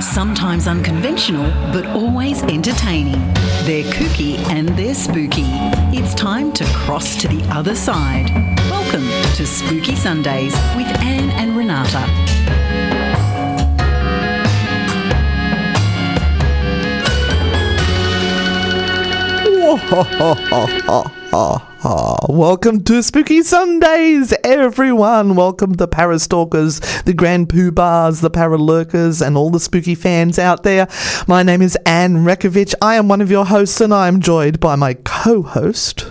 Sometimes unconventional, but always entertaining. They're kooky and they're spooky. It's time to cross to the other side. Welcome to Spooky Sundays with Anne and Renata. Welcome to Spooky Sundays, everyone. Welcome the Parastalkers, the Grand Poobahs, the Paralurkers, and all the spooky fans out there. My name is Anne Rekovich. I am one of your hosts, and I am joined by my co-host.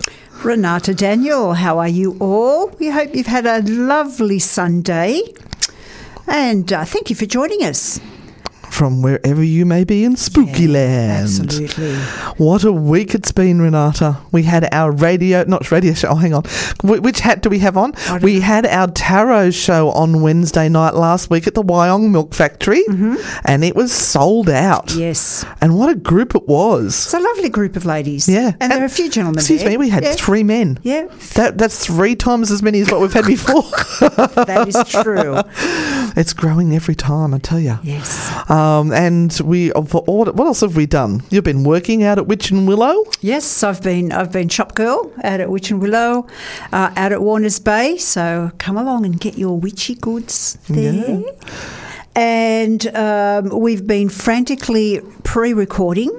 Renata Daniel, how are you all? We hope you've had a lovely Sunday. And uh, thank you for joining us. From wherever you may be in Spooky Land. Absolutely. What a week it's been, Renata. We had our radio, not radio show, oh, hang on. Wh- which hat do we have on? We had our tarot show on Wednesday night last week at the Wyong Milk Factory, and it was sold out. Mm-hmm. Yes. And what a group it was. It's a lovely group of ladies. Yeah. And, there are a few gentlemen Excuse there. me, we had yeah, three men. Yeah, That, that's three times as many as what we've had before. that is true. it's growing every time, I tell you. yes. Um, and we, for all, what else have we done? You've been working out at Witch and Willow. Yes, I've been I've been shop girl out at Witch and Willow, uh, out at Warner's Bay. So come along and get your witchy goods there. And um, we've been frantically pre-recording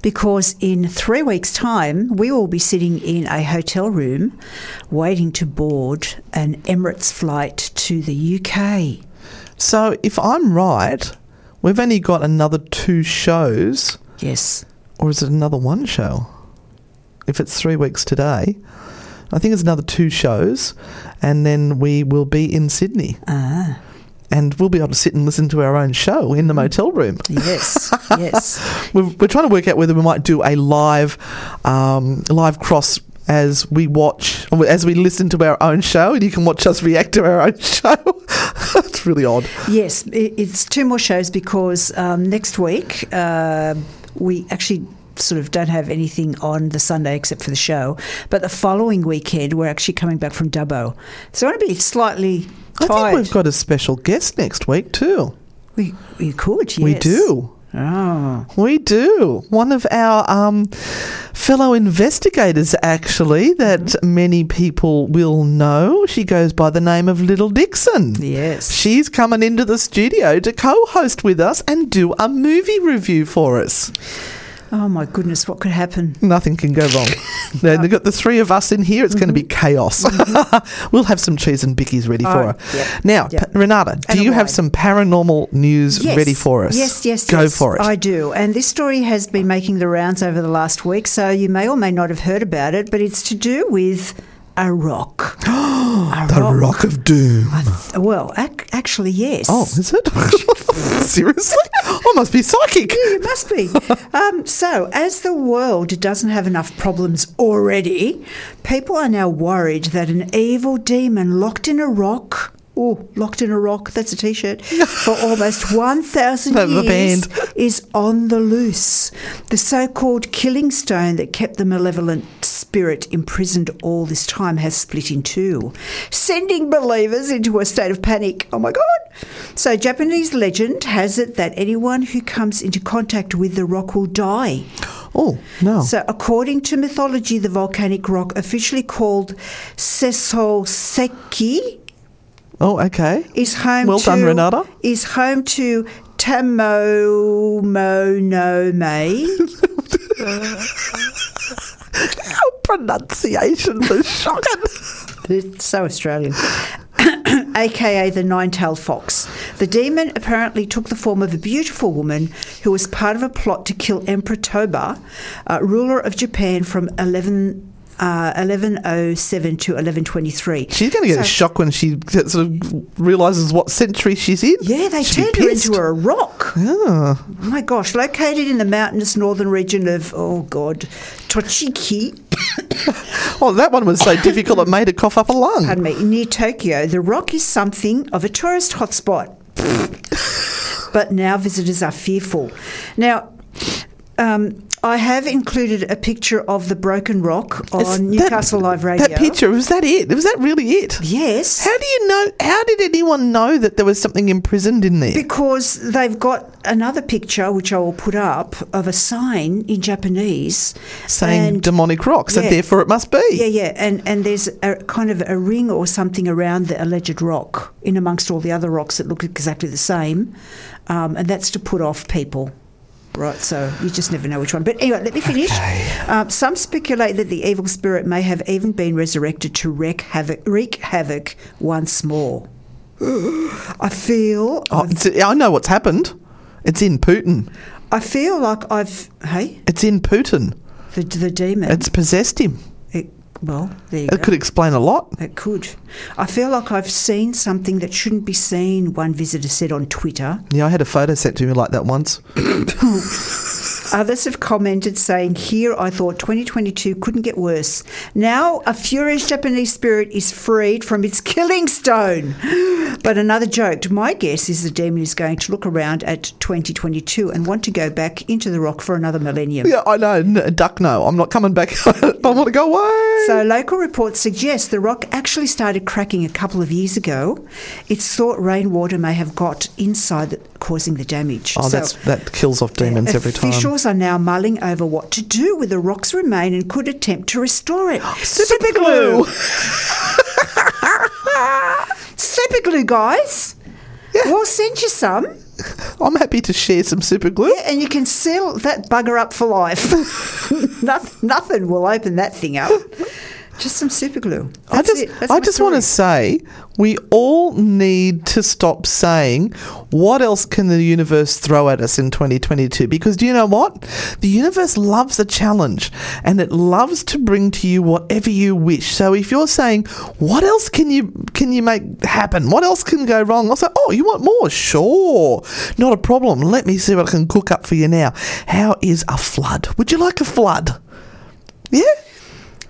because in three weeks' time we will be sitting in a hotel room waiting to board an Emirates flight to the UK. So, if I'm right, we've only got another two shows, Yes. or is it another one show? If it's three weeks today, I think it's another two shows, and then we will be in Sydney. Ah. And we'll be able to sit and listen to our own show in the motel room. Yes. yes. We're, we're trying to work out whether we might do a live, um, live cross as we watch, as we listen to our own show, and you can watch us react to our own show. It's really odd. Yes, it's two more shows because um, next week uh, we actually sort of don't have anything on the Sunday except for the show. But the following weekend we're actually coming back from Dubbo, so I want to be slightly I think we've got a special guest next week too. we we could yes We do. Oh, We do. One of our um, fellow investigators, actually, that Mm-hmm. many people will know. She goes by the name of Little Dixon. yes. She's coming into the studio to co host with us and do a movie review for us. Oh my goodness, what could happen? Nothing can go wrong. then they've got the three of us in here. It's going to be chaos. we'll have some cheese and bickies ready for Mm-hmm. Oh, her. yep, Now, yep. Pa- Renata, do And you have some paranormal news Yes. ready for us? Yes, yes, Go yes. for it. I do. And this story has been making the rounds over the last week, so you may or may not have heard about it, but it's to do with a rock. a the Rock of Doom. Well, ac- actually, yes. Oh, is it? Seriously? I must be psychic. It must be. um, so, as the world doesn't have enough problems already, people are now worried that an evil demon locked in a rock. Oh, locked in a rock, that's a t shirt, for almost 1,000 That years is on the loose. The so called killing stone that kept the malevolent spirit imprisoned all this time has split in two, sending believers into a state of panic. Oh my God! So, Japanese legend has it that anyone who comes into contact with the rock will die. Oh, no. So, according to mythology, the volcanic rock, officially called Sesoseki, oh, okay. is home Well to done, Renata. is home to Tamomonome. Your pronunciation was shocking. It's so Australian. AKA the nine tailed fox. The demon apparently took the form of a beautiful woman who was part of a plot to kill Emperor Toba, uh, ruler of Japan from 11. Uh, 1107 to 1123. She's going to get a shock when she sort of realizes what century she's in. Yeah, they be turned her into a rock. Yeah. Oh my gosh, located in the mountainous northern region of, oh God, Tochigi, Oh, that one was so difficult it made it cough up a lung. pardon me, near Tokyo, the rock is something of a tourist hotspot. but now visitors are fearful. Now, um, I have included a picture of the broken rock on that- Newcastle Live Radio. That picture, was that it? Was that really it? Yes. How do you know? How did anyone know that there was something imprisoned in there? Because they've got another picture, which I will put up, of a sign in Japanese Saying and- demonic rocks, and Yeah. therefore it must be. Yeah, yeah, and and there's a kind of a ring or something around the alleged rock, in amongst all the other rocks that look exactly the same, um, and that's to put off people. Right, so you just never know which one. But anyway, let me finish. Um, some speculate that the evil spirit may have even been resurrected to wreak havoc, wreak havoc once more. I feel, Oh, I know what's happened. It's in Putin. I feel like I've, hey, It's in Putin. the the demon. It's possessed him. Well, there you It go. could explain a lot. It could. I feel like I've seen something that shouldn't be seen, one visitor said on Twitter. Yeah, I had a photo sent to me like that once. Others have commented saying, Here I thought 2022 couldn't get worse. Now a furious Japanese spirit is freed from its killing stone. But another joked, My guess is the demon is going to look around at 2022 and want to go back into the rock for another millennium. Yeah, I know. N- duck, no. I'm not coming back. I want to go away. So, local reports suggest the rock actually started cracking a couple of years ago. It's thought rainwater may have got inside, the, causing the damage. oh, So, that's that kills off demons every time. Officials are now mulling over what to do with the rock's remain and could attempt to restore it. Super glue. Super glue, guys. Yeah. We'll send you some, I'm happy to share some super glue. Yeah, and you can seal that bugger up for life. nothing, nothing will open that thing up. Just some super glue. I just. That's I just want to say, we all need to stop saying, what else can the universe throw at us in 2022? Because do you know what? The universe loves a challenge and it loves to bring to you whatever you wish. So if you're saying, what else can you can you make happen? What else can go wrong? I'll say, oh, you want more? Sure, not a problem. Let me see what I can cook up for you now. How is a flood? Would you like a flood? Yeah.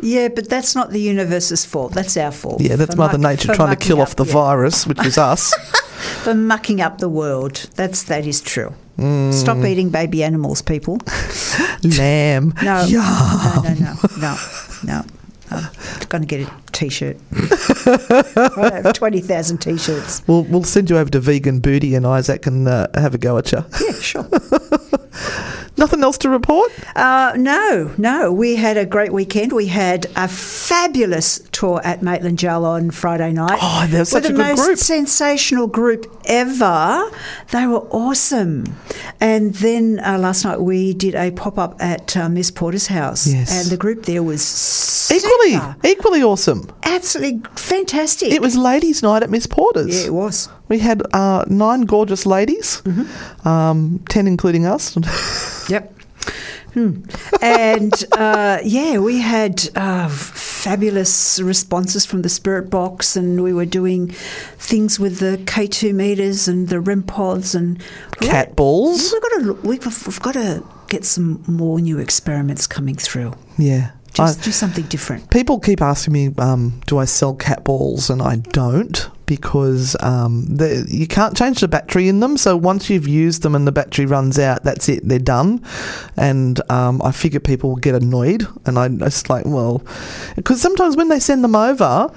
Yeah, but that's not the universe's fault. That's our fault. Yeah, that's Mother muck- Nature trying to kill up- off the yeah. virus, which is us. for mucking up the world. That's that is true. Mm. Stop eating baby animals, people. Lamb. No, no, no, no, no, no. I'm going to get a T-shirt. I have twenty thousand T-shirts. We'll, we'll send you over to Vegan Booty and Isaac can uh, have a go at you. Yeah, sure. Nothing else to report? Uh, no, no. We had a great weekend. We had a fabulous tour at Maitland Jail on Friday night. Oh, they were such a the good most group. sensational group ever. They were awesome. And then uh, last night we did a pop up at uh, Miss Porter's house, Yes. and the group there was Equally, super. equally awesome. absolutely fantastic. It was ladies' night at Miss Porter's. yeah, it was. We had uh, nine gorgeous ladies, Mm-hmm. um, ten including us. Yep. Hmm. And uh, yeah, we had uh, fabulous responses from the Spirit Box, and we were doing things with the K2 meters and the REM pods and Cat balls. We've got to we've, we've got to get some more new experiments coming through. Yeah. Just I- do something different. People keep asking me, um, do I sell cat balls? And I don't because um, the, you can't change the battery in them. So once you've used them and the battery runs out, that's it, they're done. And um, I figure people will get annoyed. And I just like, well, because sometimes when they send them over,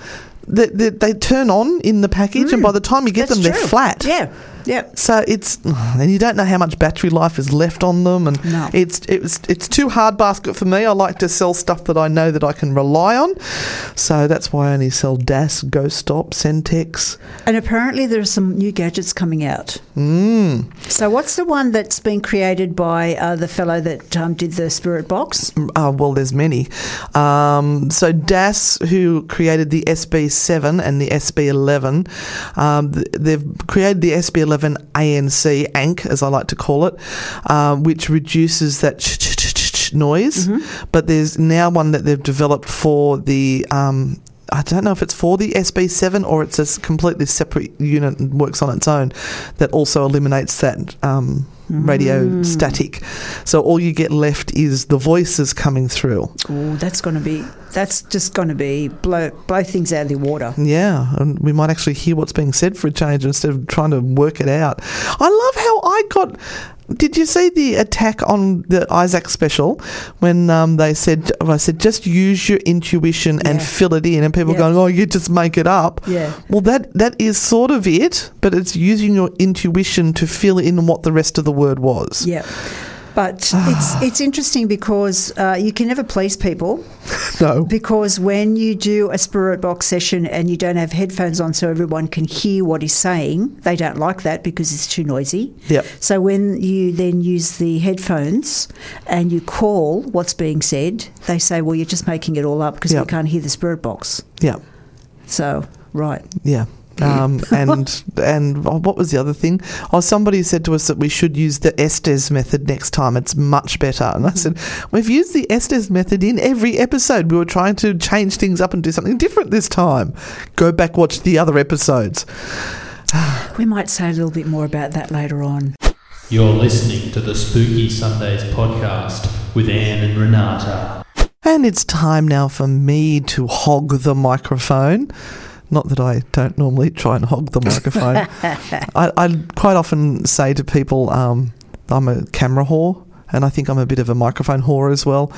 they, they, they turn on in the package, and by the time you get them, they're flat. Yeah, yeah. So it's and you don't know how much battery life is left on them, and No. it's it was it's too hard basket for me. I like to sell stuff that I know that I can rely on, so that's why I only sell DAS, Ghost Stop, Centex. And apparently there are some new gadgets coming out. Mm. So what's the one that's been created by uh, the fellow that um, did the Spirit Box? Uh, well, there's many. Um, so DAS, who created the SB7 and the SB11, um, they've created the SB11 ANC, ANC as I like to call it, um, which reduces that noise, but there's now one that they've developed for the. Um, I don't know if it's for the SB7 or it's a completely separate unit and works on its own that also eliminates that um, radio static. So all you get left is the voices coming through. Oh, that's going to be. That's just going to be blow blow things out of the water. Yeah, and we might actually hear what's being said for a change instead of trying to work it out. I love how I got. Did you see the attack on the Isaac special when um, they said, I said, just use your intuition and fill it in, and people Yeah. going, oh, you just make it up. Yeah. Well, that that is sort of it, but it's using your intuition to fill in what the rest of the word was. Yeah. But it's it's interesting because uh, you can never please people No. because when you do a spirit box session and you don't have headphones on so everyone can hear what he's saying, they don't like that because it's too noisy. Yep. So when you then use the headphones and you call what's being said, they say, "Well, you're just making it all up because Yep. we can't hear the spirit box." Yeah. So right, Yeah. Um, and and oh, what was the other thing? Oh, somebody said to us that we should use the Estes method next time. It's much better. And I said we've used the Estes method in every episode. We were trying to change things up and do something different this time. Go back watch the other episodes. we might say a little bit more about that later on. You're listening to the Spooky Sundays podcast with Anne and Renata. And it's time now for me to hog the microphone. Not that I don't normally try and hog the microphone. I, I quite often say to people, um, I'm a camera whore, and I think I'm a bit of a microphone whore as well.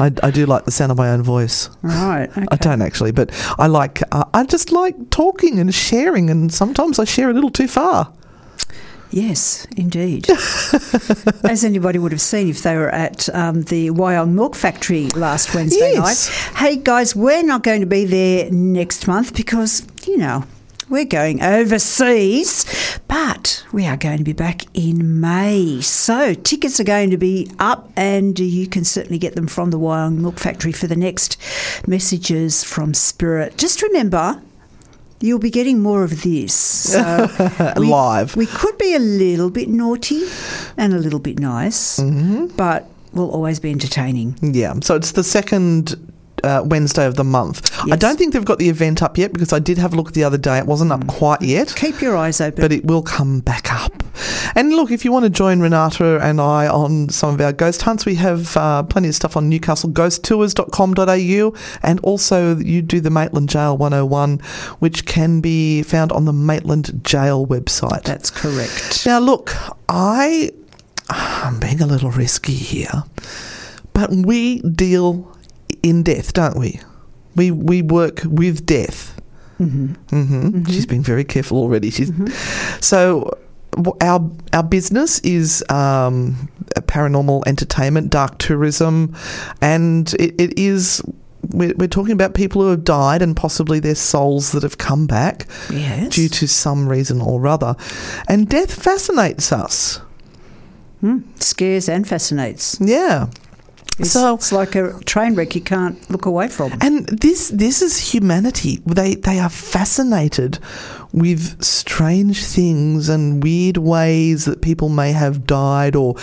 I, I do like the sound of my own voice. Right. Okay. I don't actually, but I like. Uh, I just like talking and sharing, and sometimes I share a little too far. Yes, indeed. As anybody would have seen if they were at um, the Wyong Milk Factory last Wednesday Yes. night. Hey guys, we're not going to be there next month because, you know, we're going overseas, but we are going to be back in May. So tickets are going to be up, and you can certainly get them from the Wyong Milk Factory for the next messages from Spirit. Just remember, you'll be getting more of this. So we- Live. We could be a little bit naughty and a little bit nice, Mm-hmm. but we'll always be entertaining. Yeah, so it's the second uh, Wednesday of the month. I don't think they've got the event up yet because I did have a look the other day. It wasn't up quite yet. Keep your eyes open. but it will come back up. And look, if you want to join Renata and I on some of our ghost hunts, we have uh, plenty of stuff on newcastleghosttours.com.au and also you do the Maitland Jail 101, which can be found on the Maitland Jail website. That's correct. Now, look, I, I'm being a little risky here, but we deal in death, don't we? We we work with death. Mm-hmm. She's being very careful already. She's so our our business is um, paranormal entertainment, dark tourism, and it, it is. We're, we're talking about people who have died and possibly their souls that have come back Yes. due to some reason or other. And death fascinates us. Scares and fascinates. Yeah. It's, So- it's like a train wreck you can't look away from. And this this is humanity. They they are fascinated with strange things and weird ways that people may have died or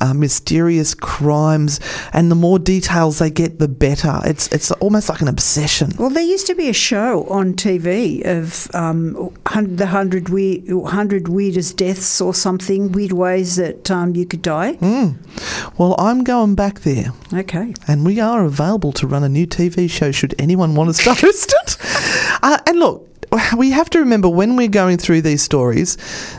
uh, mysterious crimes. And the more details they get, the better. It's it's almost like an obsession. Well, there used to be a show on TV of um, the hundred weird, hundred weirdest deaths or something, weird ways that um, you could die. Hmm. Well, I'm going back there. Okay. And we are available to run a new TV show should anyone want us to host it. Uh, and look, we have to remember when we're going through these stories,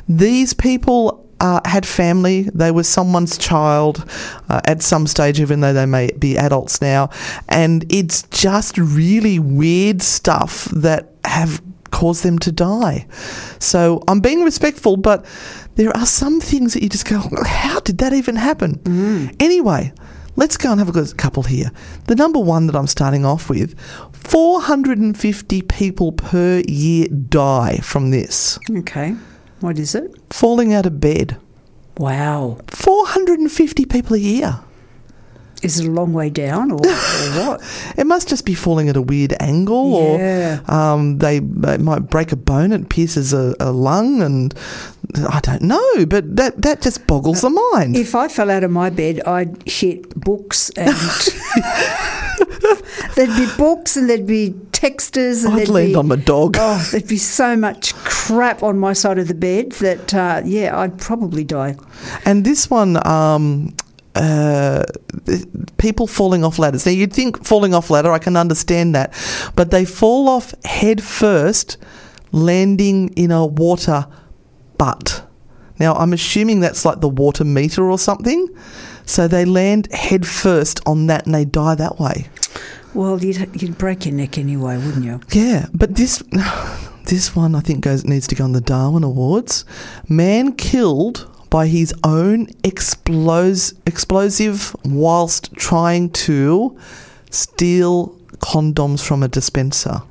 these people uh, had family. They were someone's child uh, at some stage, even though they may be adults now. And it's just really weird stuff that have caused them to die. So I'm being respectful, but there are some things that you just go, how did that even happen? Anyway, let's go and have a couple here. The number one that I'm starting off with 450 people per year die from this. Okay. What is it? Falling out of bed. Wow. 450 people a year. Is it a long way down or, or what? It must just be falling at a weird angle, Yeah. or um, they, they might break a bone, it pierces a, a lung, and I don't know, but that, that just boggles the mind. If I fell out of my bed, I'd hit books and there'd be books and there'd be texters and I'd land be, on my dog. Oh, there'd be so much crap on my side of the bed that uh, yeah, I'd probably die. And this one, um, uh, people falling off ladders. Now, you'd think falling off ladder, I can understand that, but they fall off head first, landing in a water butt. Now, I'm assuming that's like the water meter or something. So they land head first on that and they die that way. Well, you'd, you'd break your neck anyway, wouldn't you? Yeah, but this this one I think goes needs to go on the Darwin Awards. Man killed by his own explos- explosive whilst trying to steal condoms from a dispenser.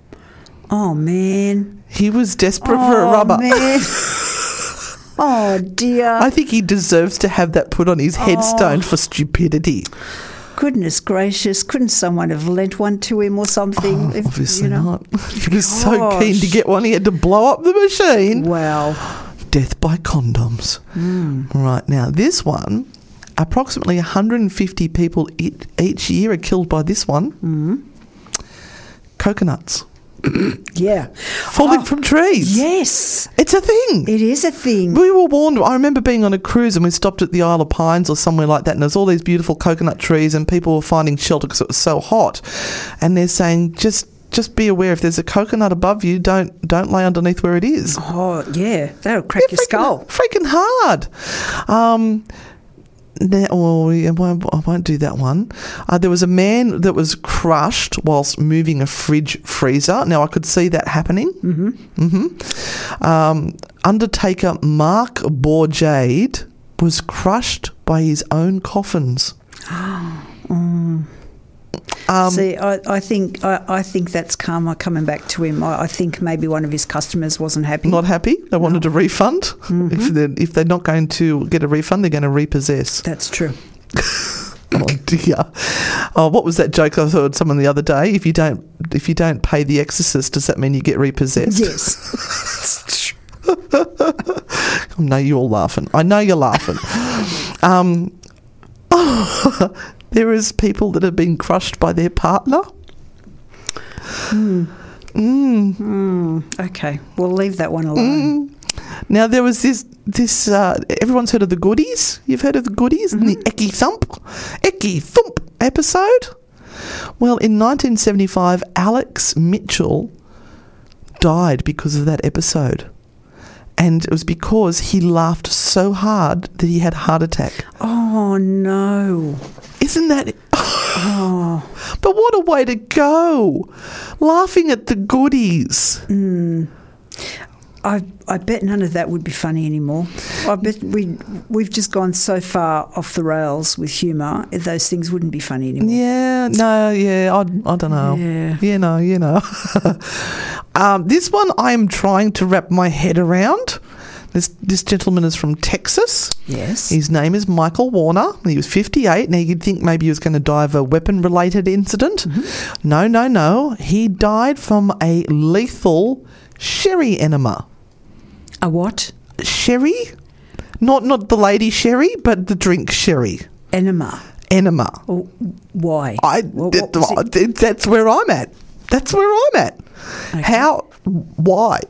Oh man. He was desperate for a Oh, rubber. man. oh dear. I think he deserves to have that put on his headstone oh. for stupidity. Goodness gracious! Couldn't someone have lent one to him or something? Oh, if- Oh, Obviously you know? not. He was so keen to get one, he had to blow up the machine. Wow. Death by condoms. Hmm. Right now, this one, approximately 150 people each year are killed by this one. Hmm. Coconuts Yeah. falling Oh, from trees. Yes, It's a thing. it is a thing. we were warned. I remember being on a cruise and we stopped at the Isle of Pines or somewhere like that, and there's all these beautiful coconut trees, and people were finding shelter because it was so hot. And they're saying just just be aware if there's a coconut above you, don't don't lay underneath where it is. Oh yeah, that'll crack Yeah, your skull. Freaking hard. Um, now, yeah, I won't, I won't do that one. Uh, there was a man that was crushed whilst moving a fridge freezer. Now, I could see that happening. Mm-hmm. Mm-hmm. Um, Undertaker Mark Bourjade was crushed by his own coffins. Um, See, I, I think I, I think that's karma coming back to him. I, I think maybe one of his customers wasn't happy. not happy. They wanted a refund. Mm-hmm. If, they're, if they're not going to get a refund, they're going to repossess. that's true. Oh dear. Oh, what was that joke I heard someone the other day? If you don't if you don't pay the exorcist, does that mean you get repossessed? Yes. I know you're all laughing. I know you're laughing. um, there is people that have been crushed by their partner. Hmm. Mm. Hmm. okay, we'll leave that one alone. Mm. Now there was this this uh, everyone's heard of the goodies. You've heard of the goodies and the Ecky Thump, Ecky Thump episode. Well, in 1975, Alex Mitchell died because of that episode. And it was because he laughed so hard that he had a heart attack. Oh no. Isn't that? oh. But what a way to go! Laughing at the goodies. I I bet none of that would be funny anymore. I bet we we've just gone so far off the rails with humour. Those things wouldn't be funny anymore. Yeah, no, yeah, I, I don't know. Yeah. Yeah, no, you know. um, this one I am trying to wrap my head around. This this gentleman is from Texas. Yes. His name is Michael Warner. He was 58. Now you'd think maybe he was going to die of a weapon related incident. Mm-hmm. No, no, no. He died from a lethal sherry enema. A what? Sherry? Not not the lady sherry, but the drink sherry. Enema. Enema. Oh, why? I What- th- what was it? that's where I'm at. That's where I'm at. How? Why?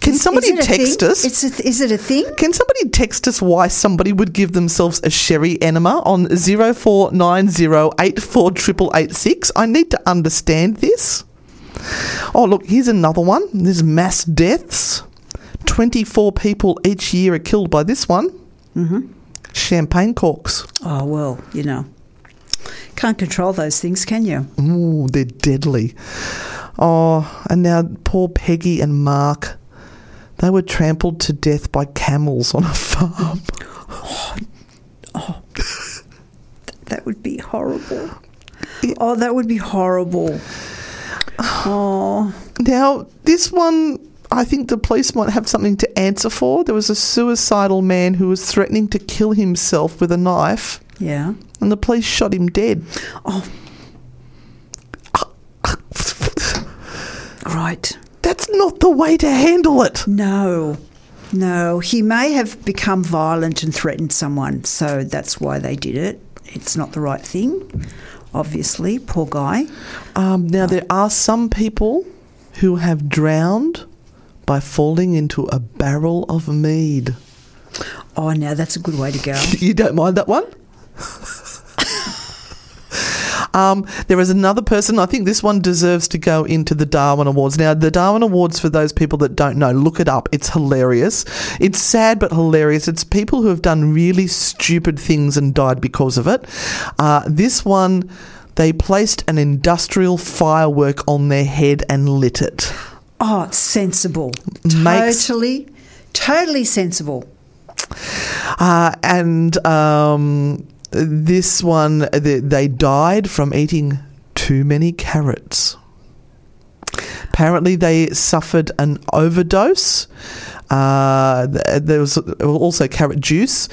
Can Is- somebody is text us? It's a th- is it a thing? Can somebody text us why somebody would give themselves a sherry enema on 0490848886? I need to understand this. Oh, look, here's another one. There's mass deaths. 24 people each year are killed by this one. Mm-hmm. Champagne corks. Oh well, you know, can't control those things, can you? Ooh, they're deadly. Oh, and now poor Peggy and Mark. They were trampled to death by camels on a farm. Oh, oh. that would be horrible. Oh, that would be horrible. Oh, Now, this one, I think the police might have something to answer for. There was a suicidal man who was threatening to kill himself with a knife, yeah. and the police shot him dead. Oh. right. That's not the way to handle it. No. No. He may have become violent and threatened someone, so that's why they did it. It's not the right thing, obviously. Poor guy. Um, now, there are some people who have drowned by falling into a barrel of mead. Oh, now that's a good way to go. You don't mind that one? Um, there is another person. I think this one deserves to go into the Darwin Awards. Now, the Darwin Awards, for those people that don't know, look it up. It's hilarious. It's sad but hilarious. It's people who have done really stupid things and died because of it. Uh, this one, they placed an industrial firework on their head and lit it. Oh, sensible. Makes- Totally, totally sensible. Uh, and um, this one, they, they died from eating too many carrots. Apparently, they suffered an overdose. Uh, there was also carrot juice.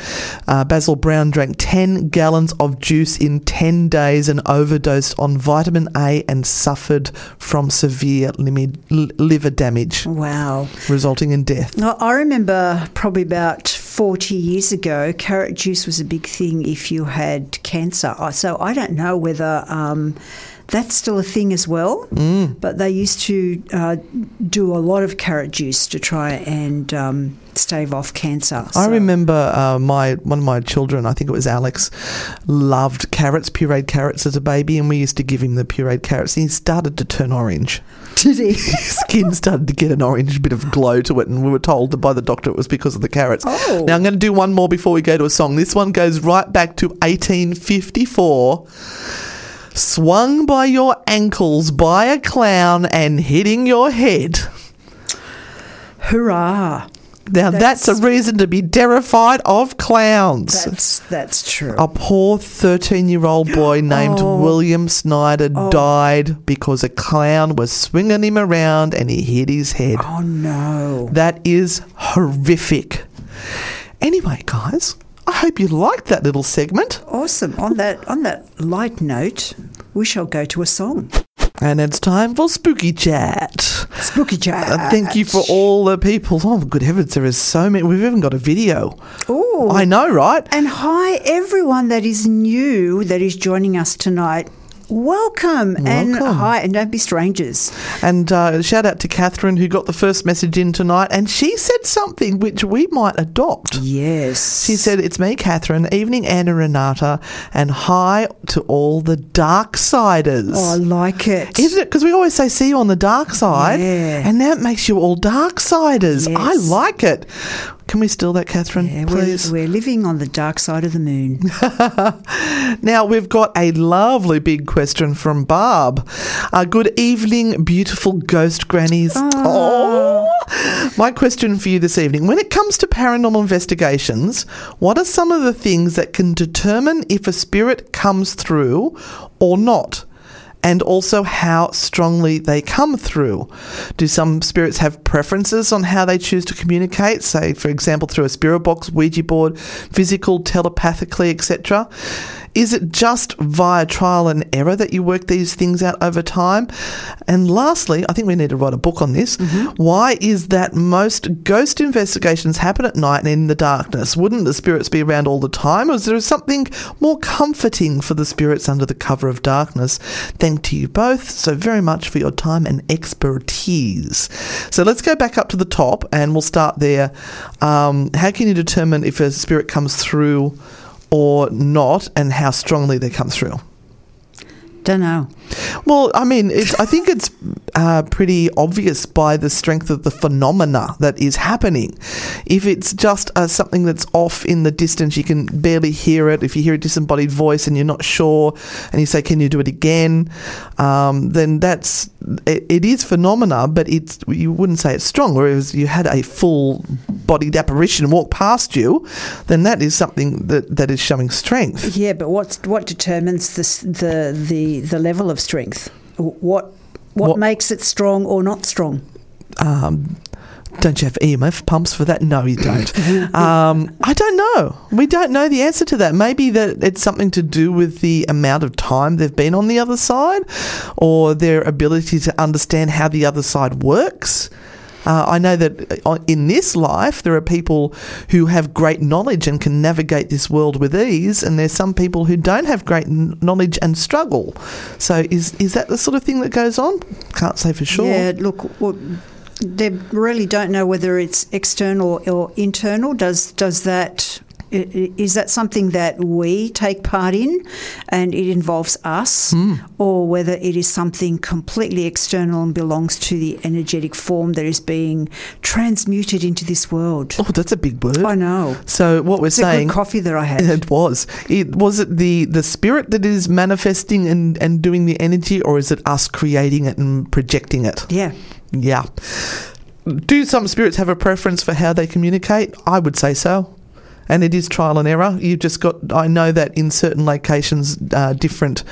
Uh, Basil Brown drank 10 gallons of juice in 10 days and overdosed on vitamin A and suffered from severe liver damage, Wow. resulting in death. I remember probably about 40 years ago, carrot juice was a big thing if you had cancer. So I don't know whether um, that's still a thing as well, Mm. but they used to uh, do a lot of carrot juice to try and um, stave off cancer. I remember uh, my one of my children, I think it was Alex, loved carrots, pureed carrots as a baby, and we used to give him the pureed carrots. And he started to turn orange. Did he? His skin started to get an orange bit of glow to it, and we were told by the doctor it was because of the carrots. Oh. Now I'm going to do one more before we go to a song. This one goes right back to 1854. Swung by your ankles by a clown and hitting your head. Hurrah! Now that's, That's- a reason to be terrified of clowns. That's that's true. A poor 13 year old boy named Oh. William Snyder oh. died because a clown was swinging him around and he hit his head. Oh no! That is horrific. Anyway, guys, I hope you liked that little segment. Awesome. On that on that light note, we shall go to a song. And it's time for Spooky Chat. Spooky chat. Uh, thank you for all the people. Oh, good heavens, there is so many. We've even got a video. Ooh. I know, right? And hi, everyone that is new that is joining us tonight. Welcome, and hi, and don't be strangers. And uh, shout out to Catherine who got the first message in tonight, and she said something which we might adopt. Yes. She said, It's me, Catherine. Evening, Anna Renata, and hi to all the dark siders. Oh, I like it. Isn't it? Because we always say, see you on the dark side. Yeah. And now it makes you all dark siders. Yes. I like it. Can we steal that, Catherine, Yeah, we're, please? we're living on the dark side of the moon. Now we've got a lovely big question from Barb. Uh, good evening, beautiful ghost grannies. Oh. My question for you this evening: When it comes to paranormal investigations, what are some of the things that can determine if a spirit comes through or not? And also how strongly they come through. Do some spirits have preferences on how they choose to communicate, say, for example, through a spirit box, Ouija board, physical, telepathically, etc.? Is it just via trial and error that you work these things out over time? And lastly, I think we need to write a book on this. Why is that most ghost investigations happen at night and in the darkness? Wouldn't the spirits be around all the time? Or is there something more comforting for the spirits under the cover of darkness? Thank to you both so very much for your time and expertise. So let's go back up to the top and we'll start there. Um, how can you determine if a spirit comes through or not and how strongly they come through? Don't know. Well, I mean, it's, I think it's uh, pretty obvious by the strength of the phenomena that is happening. If it's just uh, something that's off in the distance, you can barely hear it. If you hear a disembodied voice and you're not sure, and you say, "Can you do it again?" Um, then that's it, it is phenomena, but it's you wouldn't say it's strong. Whereas you had a full bodied apparition walk past you, then that is something that, that is showing strength. Yeah, but what's what determines this, the the the level of strength? What what, What- makes it strong or not strong? um, Don't you have EMF pumps for that? No, you don't. um, I don't know. We don't know the answer to that. Maybe that it's something to do with the amount of time they've been on the other side or their ability to understand how the other side works. Uh, I know that uh, in this life, there are people who have great knowledge and can navigate this world with ease, and there's some people who don't have great knowledge and struggle. So, is is that the sort of thing that goes on? Can't say for sure. Yeah, look, well, they really don't know whether it's external or internal. Does does that is that something that we take part in, and it involves us, Hmm. or whether it is something completely external and belongs to the energetic form that is being transmuted into this world? Oh, that's a big word. I know. So what we're It's saying. coffee that I had. It was. It was it the the spirit that is manifesting and and doing the energy, or is it us creating it and projecting it? yeah. Yeah. Do some spirits have a preference for how they communicate? I would say so. And it is trial and error. You've just got, I know that in certain locations, uh, different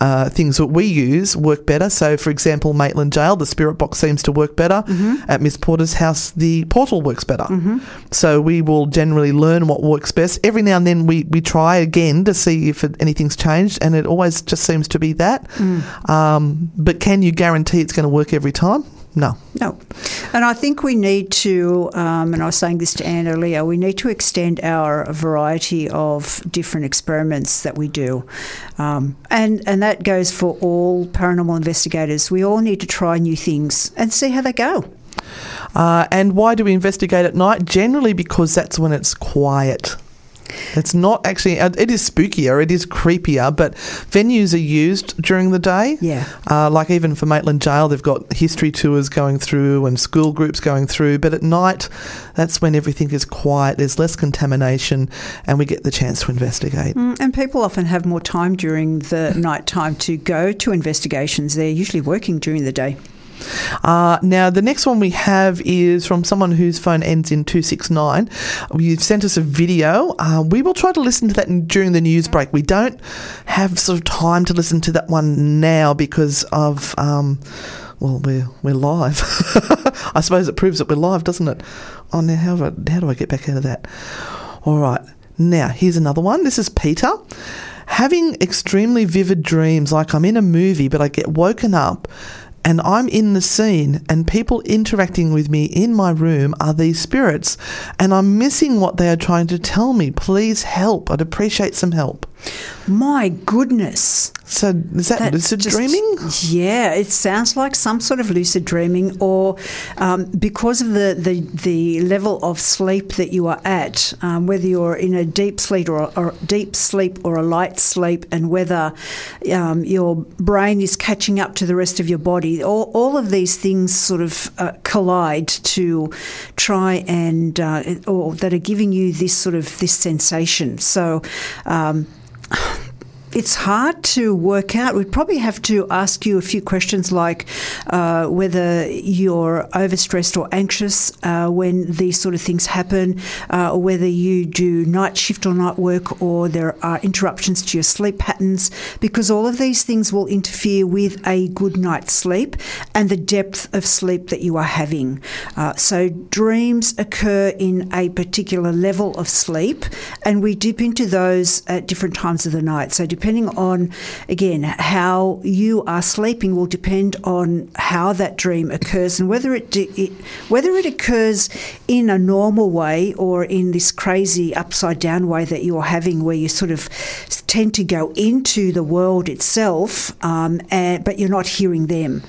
uh, things that we use work better. So, for example, Maitland Jail, the spirit box seems to work better. At Miss Porter's house, the portal works better. So, we will generally learn what works best. Every now and then, we, we try again to see if it, anything's changed, and it always just seems to be that. Um, but can you guarantee it's going to work every time? No. No. And I think we need to, um, and I was saying this to Anne earlier, we need to extend our variety of different experiments that we do. Um, and, and that goes for all paranormal investigators. We all need to try new things and see how they go. Uh, and why do we investigate at night? Generally, because that's when it's quiet. It's not actually, uh, it is spookier, it is creepier, but venues are used during the day. Yeah. Uh, like even for Maitland Jail, they've got history tours going through and school groups going through. But at night, that's when everything is quiet, there's less contamination, and we get the chance to investigate. Mm, And people often have more time during the night time to go to investigations. They're usually working during the day. Uh, now, the next one we have is from someone whose phone ends in 269. You've sent us a video. Uh, we will try to listen to that in, during the news break. We don't have sort of time to listen to that one now because of. Um, well, we're we're live. I suppose it proves that we're live, doesn't it? Oh, now how do I, how do I get back out of that? All right. Now here's another one. This is Peter. Having extremely vivid dreams, like I'm in a movie, but I get woken up and I'm in the scene, and people interacting with me in my room are these spirits, and I'm missing what they are trying to tell me. Please help. I'd appreciate some help. My goodness. So, is that That's lucid just- dreaming? Yeah, it sounds like some sort of lucid dreaming, or um, because of the, the, the level of sleep that you are at, um, whether you're in a deep sleep or, or deep sleep or a light sleep, and whether um, your brain is catching up to the rest of your body, all, all of these things sort of uh, collide to try and uh, or that are giving you this sort of this sensation. So. Um, it's hard to work out. We'd probably have to ask you a few questions like uh, whether you're overstressed or anxious uh, when these sort of things happen, uh, or whether you do night shift or night work, or there are interruptions to your sleep patterns, because all of these things will interfere with a good night's sleep and the depth of sleep that you are having. Uh, so, dreams occur in a particular level of sleep, and we dip into those at different times of the night. So, depending on, again, how you are sleeping will depend on how that dream occurs and whether it, it whether it occurs in a normal way or in this crazy upside down way that you're having, where you sort of tend to go into the world itself, um, and, but you're not hearing them.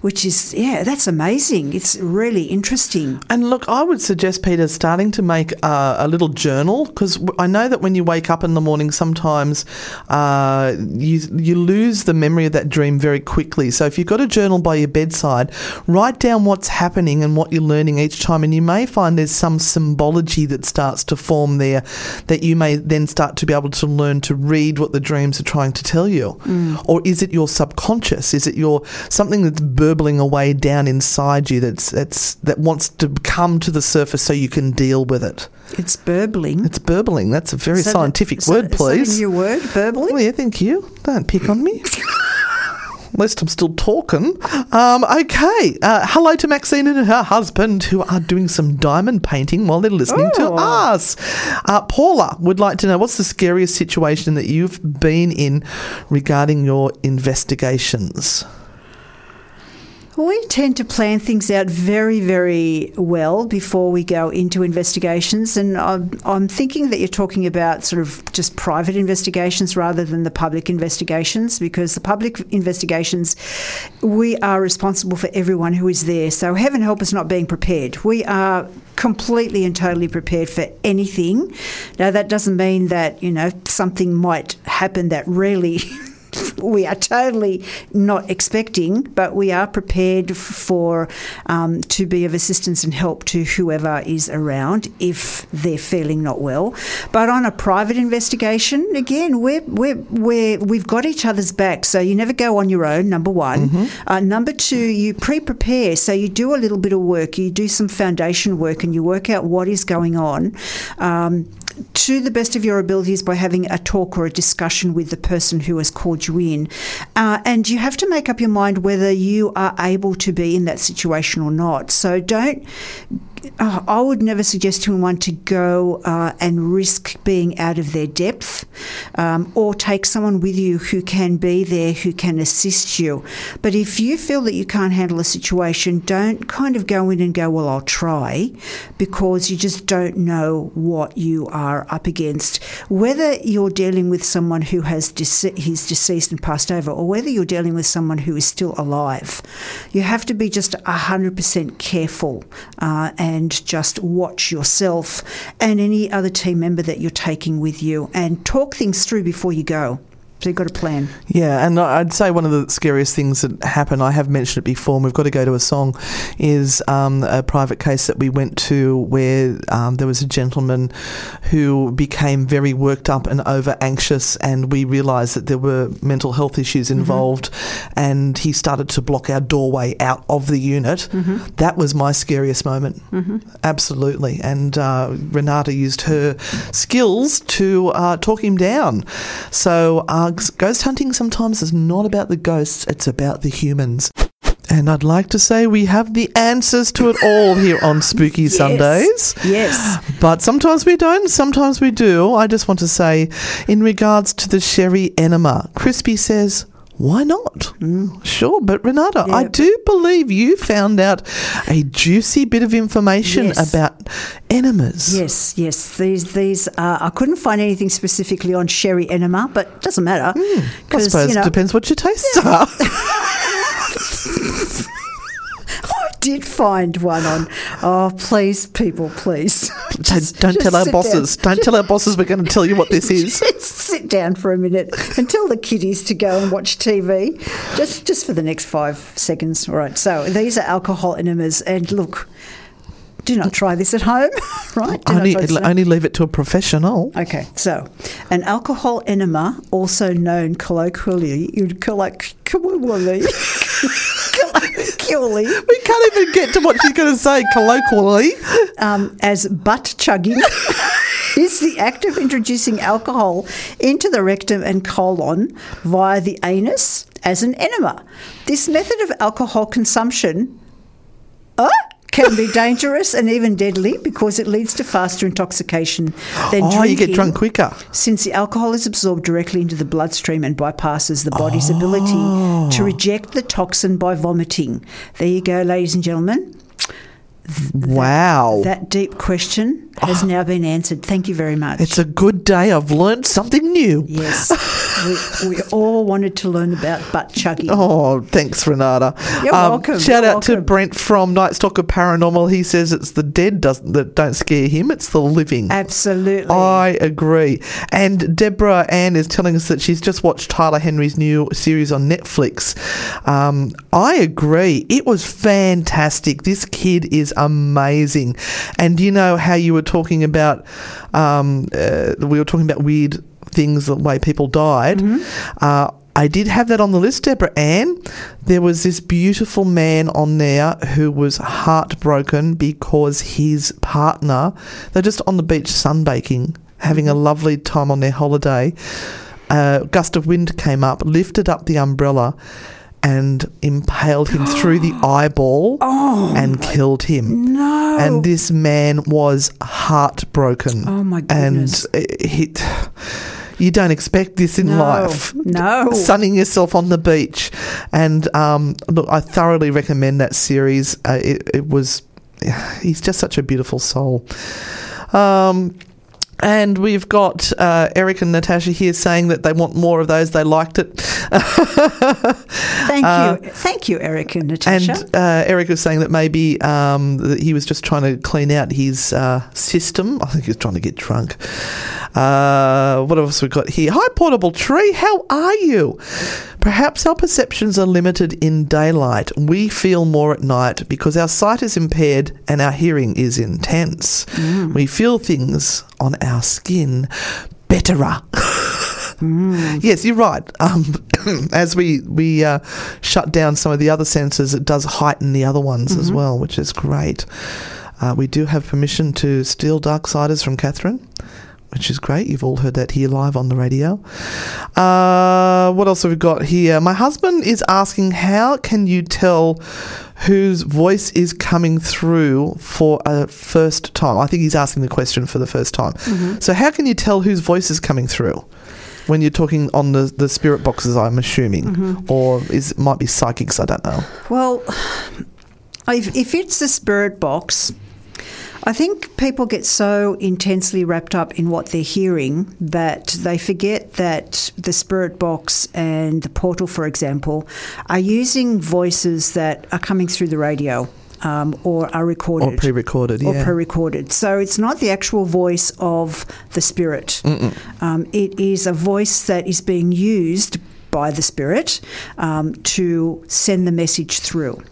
Which is, yeah, that's amazing. It's really interesting. And look, I would suggest, Peter, starting to make uh, a little journal because I know that when you wake up in the morning, sometimes uh, you you lose the memory of that dream very quickly. So if you've got a journal by your bedside, write down what's happening and what you're learning each time, and you may find there's some symbology that starts to form there that you may then start to be able to learn to read what the dreams are trying to tell you. Or is it your subconscious? Is it your something that's burbling away down inside you that's that's that wants to come to the surface so you can deal with it? It's burbling. It's burbling. That's a very a- scientific that- word, that a please. new word, burbling? Oh, yeah, thank you. Don't pick on me. least I'm still talking. Um, okay. Uh, hello to Maxine and her husband who are doing some diamond painting while they're listening to Oh. us. Uh, Paula would like to know what's the scariest situation that you've been in regarding your investigations? We tend to plan things out very, very well before we go into investigations. And I'm, I'm thinking that you're talking about sort of just private investigations rather than the public investigations, because the public investigations, we are responsible for everyone who is there. So, heaven help us not being prepared. We are completely and totally prepared for anything. Now, that doesn't mean that, you know, something might happen that really. we are totally not expecting, but we are prepared for um, to be of assistance and help to whoever is around if they're feeling not well. But on a private investigation, again, we're, we're, we're, we've got each other's back, so you never go on your own. Number one, uh, number two, you pre-prepare, so you do a little bit of work, you do some foundation work, and you work out what is going on. Um, to the best of your abilities by having a talk or a discussion with the person who has called you in. Uh, and you have to make up your mind whether you are able to be in that situation or not. So don't. Uh, I would never suggest to anyone to go uh, and risk being out of their depth um, or take someone with you who can be there, who can assist you. But if you feel that you can't handle a situation, don't kind of go in and go, Well, I'll try, because you just don't know what you are up against. Whether you're dealing with someone who has dece- he's deceased and passed over, or whether you're dealing with someone who is still alive, you have to be just 100% careful uh, and just watch yourself and any other team member that you're taking with you and talk things through before you go. So you've got a plan. Yeah, and I'd say one of the scariest things that happened, I have mentioned it before, and we've got to go to a song, is um, a private case that we went to where um, there was a gentleman who became very worked up and over anxious, and we realised that there were mental health issues involved, and he started to block our doorway out of the unit. That was my scariest moment. Absolutely. And uh, Renata used her skills to uh, talk him down. So, uh, ghost hunting sometimes is not about the ghosts, it's about the humans. And I'd like to say we have the answers to it all here on Spooky Sundays. Yes. But sometimes we don't, sometimes we do. I just want to say, in regards to the sherry enema, Crispy says, why not? Sure, but Renata, I do believe you found out a juicy bit of information Yes. about enemas. Yes, yes. These, these. Uh, I couldn't find anything specifically on sherry enema, but it doesn't matter. I 'cause, suppose you know, it depends what your tastes are. Did find one on. Oh, please, people, please. don't don't just tell our bosses. down. Don't tell our bosses we're going to tell you what this is. Just sit down for a minute and tell the kiddies to go and watch TV, just just for the next five seconds. All right. So these are alcohol enemas, and look, do not try this at home. Right? Do Only, try this at home. only leave it to a professional. Okay, so an alcohol enema, also known colloquially, colloq- colloquially, colloquially We can't even get to what she's going to say colloquially. um, as butt chugging, is the act of introducing alcohol into the rectum and colon via the anus as an enema. This method of alcohol consumption. Uh, can be dangerous and even deadly because it leads to faster intoxication than Oh, drinking. you get drunk quicker. Since the alcohol is absorbed directly into the bloodstream and bypasses the body's ability Oh. to reject the toxin by vomiting. There you go, ladies and gentlemen. Wow. That deep question has now been answered. Thank you very much. It's a good day. I've learnt something new. yes, we, we all wanted to learn about butt chugging. Oh, thanks, Renata. Um, You're welcome, Shout you're out to. Brent from Night Stalker Paranormal. He says it's the dead doesn't that don't scare him. It's the living. Absolutely. I agree. And Deborah Ann is telling us that she's just watched Tyler Henry's new series on Netflix. Um, I agree. It was fantastic. This kid is amazing. And you know how you were talking about, um, uh, we were talking about weird things, the way people died. Uh, I did have that on the list, Deborah Ann. There was this beautiful man on there who was heartbroken because his partner, they're just on the beach sunbaking, having a lovely time on their holiday. A gust of wind came up, lifted up the umbrella, and impaled him through the eyeball and killed him. No. And this man was heartbroken. Oh, my goodness. And he, you don't expect this in No, life. no. Sunning yourself on the beach. And um, look, I thoroughly recommend that series. Uh, it, it was, he's just such a beautiful soul. Um, and we've got uh, Eric and Natasha here saying that they want more of those. They liked it. Thank you. Thank you, Eric and Natasha. And uh, Eric was saying that maybe um, that he was just trying to clean out his uh, system. I think he was trying to get drunk. Uh, what else we got here? Hi, Portable Tree. How are you? Perhaps our perceptions are limited in daylight. We feel more at night because our sight is impaired and our hearing is intense. We feel things on our skin betterer. Yes, you're right. Um, as we we uh, shut down some of the other senses, it does heighten the other ones as well, which is great. Uh, we do have permission to steal Darksiders from Catherine, which is great. You've all heard that here live on the radio. Uh, what else have we got here? My husband is asking, how can you tell whose voice is coming through for a first time? I think he's asking the question for the first time. So, how can you tell whose voice is coming through? When you're talking on the, the spirit boxes, I'm assuming, or is it might be psychics. I don't know. Well, if, if it's the spirit box, I think people get so intensely wrapped up in what they're hearing that they forget that the spirit box and the portal, for example, are using voices that are coming through the radio. Um, or are recorded. Or pre-recorded, yeah. Or yeah. pre-recorded. So it's not the actual voice of the spirit. Um, it is a voice that is being used by the spirit um, to send the message through.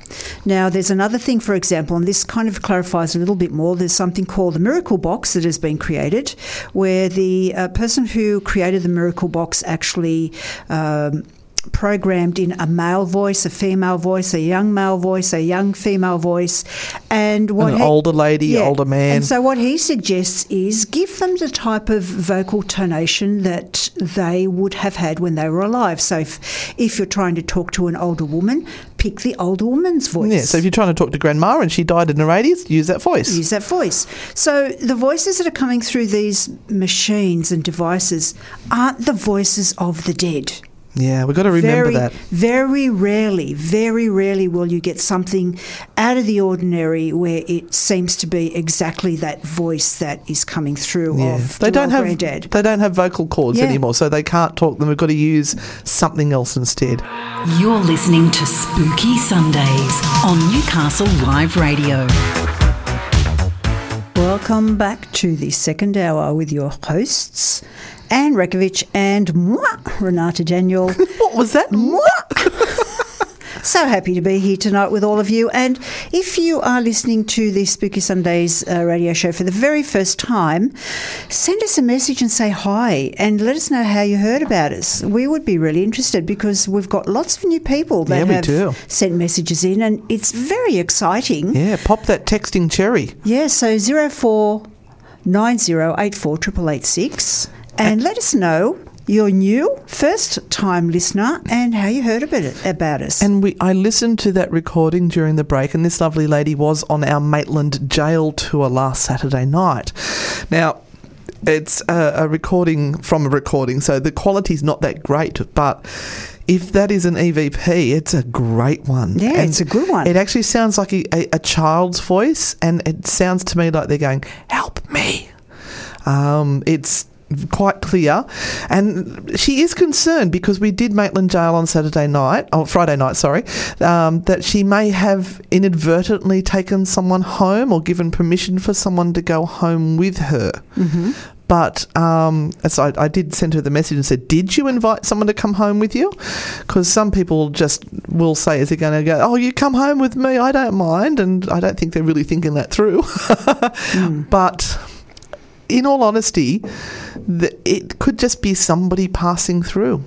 Now, there's another thing, for example, and this kind of clarifies a little bit more. There's something called the miracle box that has been created, where the uh, person who created the miracle box actually. Um, programmed in a male voice, a female voice, a young male voice, a young female voice, and what An he- older lady, older man. And so what he suggests is give them the type of vocal tonation that they would have had when they were alive. So if, if you're trying to talk to an older woman, pick the older woman's voice. Yeah, so if you're trying to talk to Grandma and she died in her 80s, use that voice. Use that voice. So the voices that are coming through these machines and devices aren't the voices of the dead. Yeah, we've got to remember very, that. Very rarely, very rarely will you get something out of the ordinary where it seems to be exactly that voice that is coming through Yeah. of They don't have granddad. they don't have vocal cords Yeah. anymore, so they can't talk them. We've got to use something else instead. You're listening to Spooky Sundays on Newcastle Live Radio. Welcome back to the second hour with your hosts, Anne Rekovich and moi, Renata Daniel. What was that? So happy to be here tonight with all of you. And if you are listening to the Spooky Sundays uh, radio show for the very first time, send us a message and say hi and let us know how you heard about us. We would be really interested because we've got lots of new people that Yeah, have do. sent messages in and it's very exciting. Yeah, pop that texting cherry. Yeah, so 04 9084 and let us know you're new, first time listener, and how you heard about it about us. And we, I listened to that recording during the break, and this lovely lady was on our Maitland jail tour last Saturday night. Now, it's a, a recording from a recording, so the quality's not that great, but. If that is an EVP, it's a great one. Yeah, And it's a good one. It actually sounds like a, a, a child's voice, and it sounds to me like they're going, "Help me." Um, it's quite clear, and she is concerned because we did Maitland Jail on Saturday night, or Friday night, sorry, um, that she may have inadvertently taken someone home or given permission for someone to go home with her. Mm-hmm. But um, so I, I did send her the message and said, "Did you invite someone to come home with you?" Because some people just will say, "Is they're going to go, oh, you come home with me? I don't mind," and I don't think they're really thinking that through. But in all honesty, the, it could just be somebody passing through.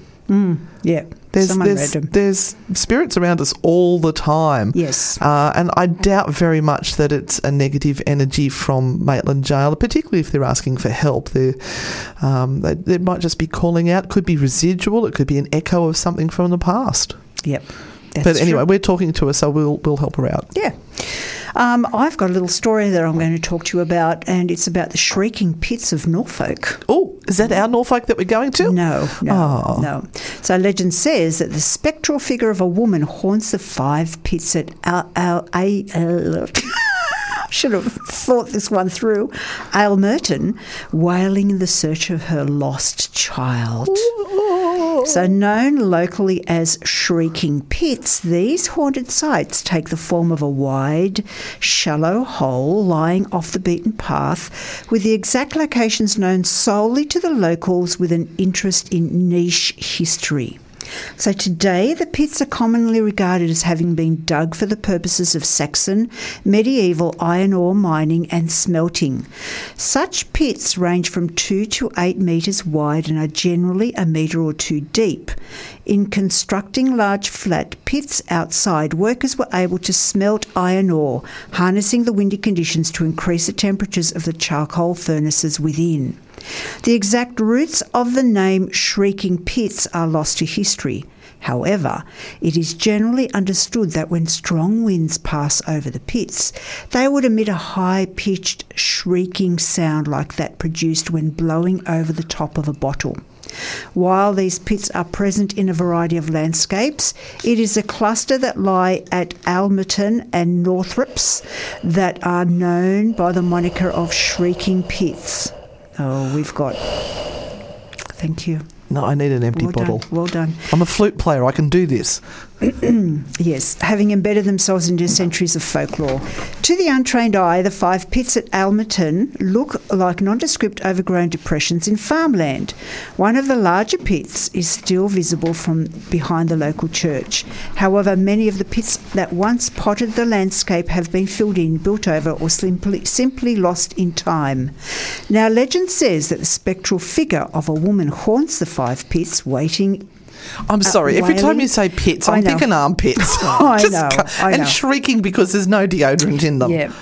yeah, There's there's, there's spirits around us all the time. Yes. Uh, and I doubt very much that it's a negative energy from Maitland Jail, particularly if they're asking for help. They're, um, they, they might just be calling out. Could be residual. It could be an echo of something from the past. Yep. That's but anyway, true. we're talking to her, so we'll we'll help her out. Yeah. Um, I've got a little story that I'm going to talk to you about, and it's about the Shrieking Pits of Norfolk. Oh, is that our Norfolk that we're going to? No, no, Oh. no. So legend says that the spectral figure of a woman haunts the five pits at Al, Al, should have thought this one through. Aylmerton, wailing in the search of her lost child. So, known locally as shrieking pits, these haunted sites take the form of a wide, shallow hole lying off the beaten path, with the exact locations known solely to the locals with an interest in niche history. So today, the pits are commonly regarded as having been dug for the purposes of Saxon medieval iron ore mining and smelting. Such pits range from two to eight metres wide and are generally a metre or two deep. In constructing large flat pits outside, workers were able to smelt iron ore, harnessing the windy conditions to increase the temperatures of the charcoal furnaces within. The exact roots of the name Shrieking Pits are lost to history. However, it is generally understood that when strong winds pass over the pits, they would emit a high pitched shrieking sound like that produced when blowing over the top of a bottle. While these pits are present in a variety of landscapes, it is a cluster that lie at Aylmerton and Northrepps that are known by the moniker of Shrieking Pits. Oh, we've got. Thank you. No, I need an empty Well bottle. done. Well done. I'm a flute player. I can do this. Yes, having embedded themselves into centuries of folklore. To the untrained eye, the five pits at Aylmerton look like nondescript overgrown depressions in farmland. One of the larger pits is still visible from behind the local church. However, many of the pits that once potted the landscape have been filled in, built over, or simply, simply lost in time. Now, legend says that the spectral figure of a woman haunts the five pits, waiting I'm sorry. Every time you say pits, I I'm thinking armpits. I know, I and know. shrieking because there's no deodorant in them. Yeah.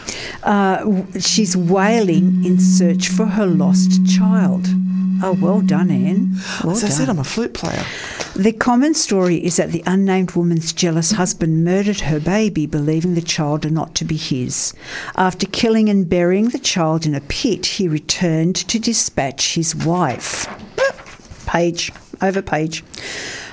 Uh, she's wailing in search for her lost child. Oh, well done, Anne. Well As I said. I'm a flute player. The common story is that the unnamed woman's jealous husband murdered her baby, believing the child not to be his. After killing and burying the child in a pit, he returned to dispatch his wife. Page, over page.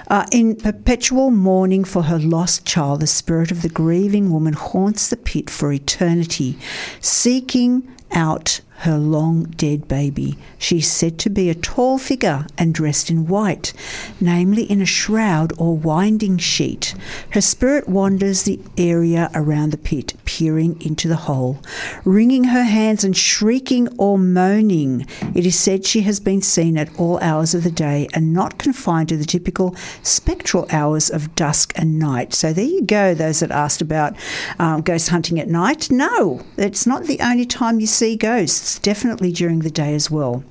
Uh, in perpetual mourning for her lost child, the spirit of the grieving woman haunts the pit for eternity, seeking out her long dead baby. She's said to be a tall figure and dressed in white, namely in a shroud or winding sheet. Her spirit wanders the area around the pit, peering into the hole, wringing her hands and shrieking or moaning. It is said she has been seen at all hours of the day and not confined to the typical spectral hours of dusk and night. So there you go, those that asked about um, ghost hunting at night. No, it's not the only time you see ghosts, definitely during the day as well.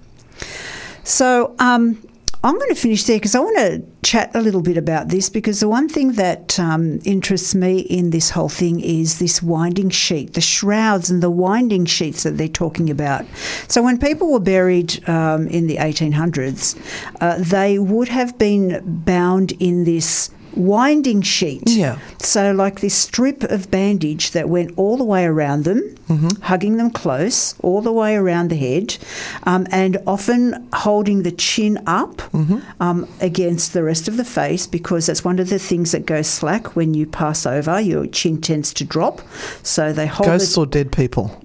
So, um, I'm going to finish there because I want to chat a little bit about this because the one thing that um, interests me in this whole thing is this winding sheet, the shrouds and the winding sheets that they're talking about. So, when people were buried um, in the 1800s, uh, they would have been bound in this winding sheet. Yeah. So, like this strip of bandage that went all the way around them, hugging them close, all the way around the head, um, and often holding the chin up um, against the rest of the face because that's one of the things that goes slack when you pass over. Your chin tends to drop. So, they hold Ghosts it. or dead people?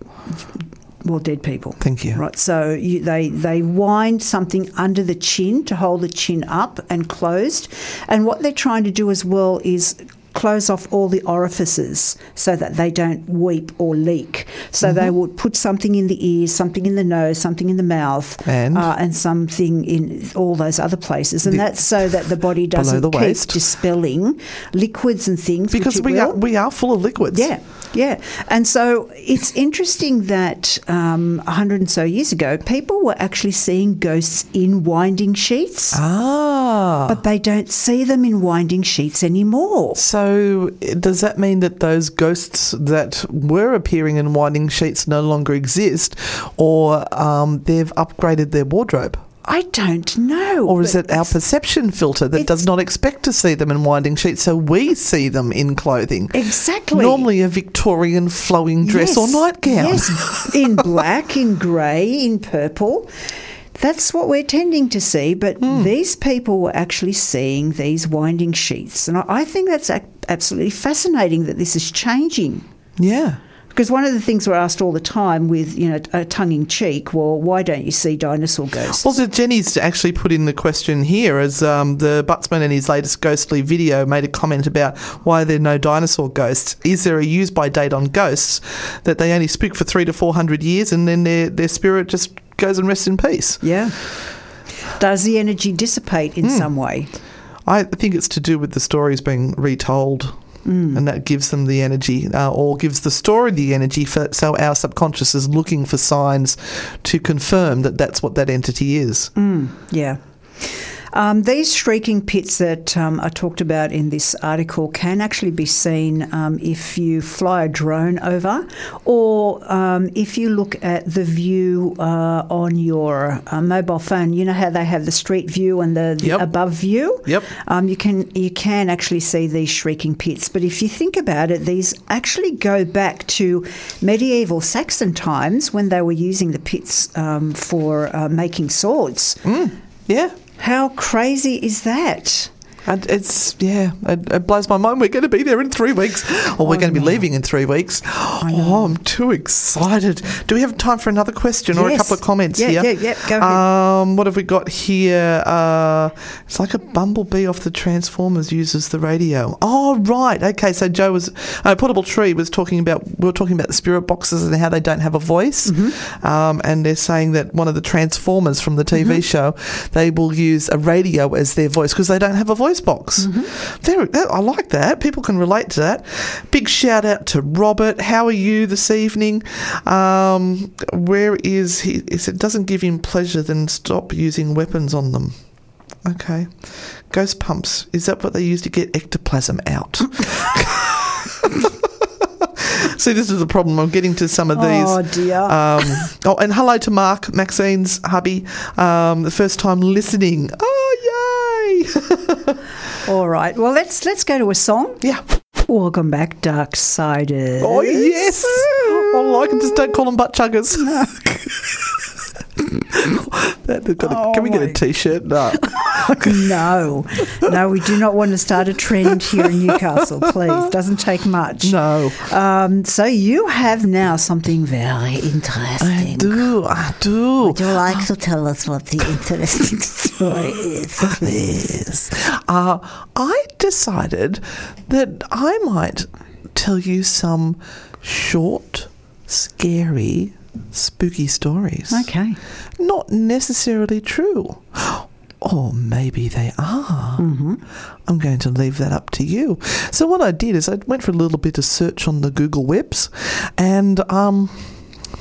Well, dead people. Thank you. Right, so you, they they wind something under the chin to hold the chin up and closed, and what they're trying to do as well is close off all the orifices so that they don't weep or leak. So Mm-hmm. they would put something in the ears, something in the nose, something in the mouth, And? uh, and something in all those other places, and The- that's so that the body doesn't the keep dispelling liquids and things Because we will. are we are full of liquids. Yeah, yeah. And so it's interesting that um, 100 and so years ago, people were actually seeing ghosts in winding sheets, Ah. but they don't see them in winding sheets anymore. So does that mean that those ghosts that were appearing in winding sheets no longer exist, or um, they've upgraded their wardrobe? I don't know. Or is it our perception filter that does not expect to see them in winding sheets, so we see them in clothing? Exactly. Normally a Victorian flowing dress or nightgown. Yes, in black, in grey, in purple. That's what we're tending to see, but Hmm. these people were actually seeing these winding sheets. And I I think that's absolutely fascinating that this is changing. Yeah. Because one of the things we're asked all the time with, you know, a tongue in cheek, well, why don't you see dinosaur ghosts? Well, so Jenny's actually put in the question here as um, the Butsman in his latest ghostly video made a comment about why there are no dinosaur ghosts. Is there a use by date on ghosts that they only spook for three to four hundred years and then their, their spirit just goes and rests in peace? yeah. Does the energy dissipate in some way? I think it's to do with the stories being retold. And that gives them the energy, uh, or gives the story the energy, for, so our subconscious is looking for signs to confirm that that's what that entity is. Yeah. Um, these shrieking pits that um, are talked about in this article can actually be seen um, if you fly a drone over, or um, if you look at the view uh, on your uh, mobile phone. You know how they have the street view and the, the Yep. above view. Yep. Um, you can you can actually see these shrieking pits, but if you think about it, these actually go back to medieval Saxon times when they were using the pits um, for uh, making swords. Yeah. How crazy is that? And it's yeah, it, it blows my mind. We're going to be there in three weeks, or we're going to be leaving in three weeks. Oh, I'm too excited. Do we have time for another question or a couple of comments Yeah, here? yeah, yeah, go ahead. Um, what have we got here? Uh, it's like a bumblebee off the Transformers uses the radio. Oh, right. Okay, so Joe was uh, Portable Tree was talking about we were talking about the spirit boxes and how they don't have a voice, Mm-hmm. um, and they're saying that one of the Transformers from the TV Mm-hmm. show they will use a radio as their voice because they don't have a voice box. Mm-hmm. That, I like that. People can relate to that. Big shout out to Robert. How are you this evening? Um, where is he? If it doesn't give him pleasure, then stop using weapons on them. Okay. Ghost pumps. Is that what they use to get ectoplasm out? See, this is the problem. I'm getting to some of these. Oh, dear. Um, oh, and hello to Mark, Maxine's hubby. Um, the first time listening. Oh, yay! All right. Well, let's let's go to a song. yeah. Welcome back, Dark Siders. Oh, yes. I like it. Just don't call them butt chuggers. That- they've a- can we get a my- t-shirt? No. no, no, we do not want to start a trend here in Newcastle. Please, doesn't take much. No. Um, so you have now something very interesting. I do. I do. Would you like to tell us what the interesting story is? Please. Uh, I decided that I might tell you some short, scary, spooky stories. Okay. Not necessarily true. Or maybe they are. Mm-hmm. I'm going to leave that up to you. So what I did is I went for a little bit of search on the Google Webs, and um,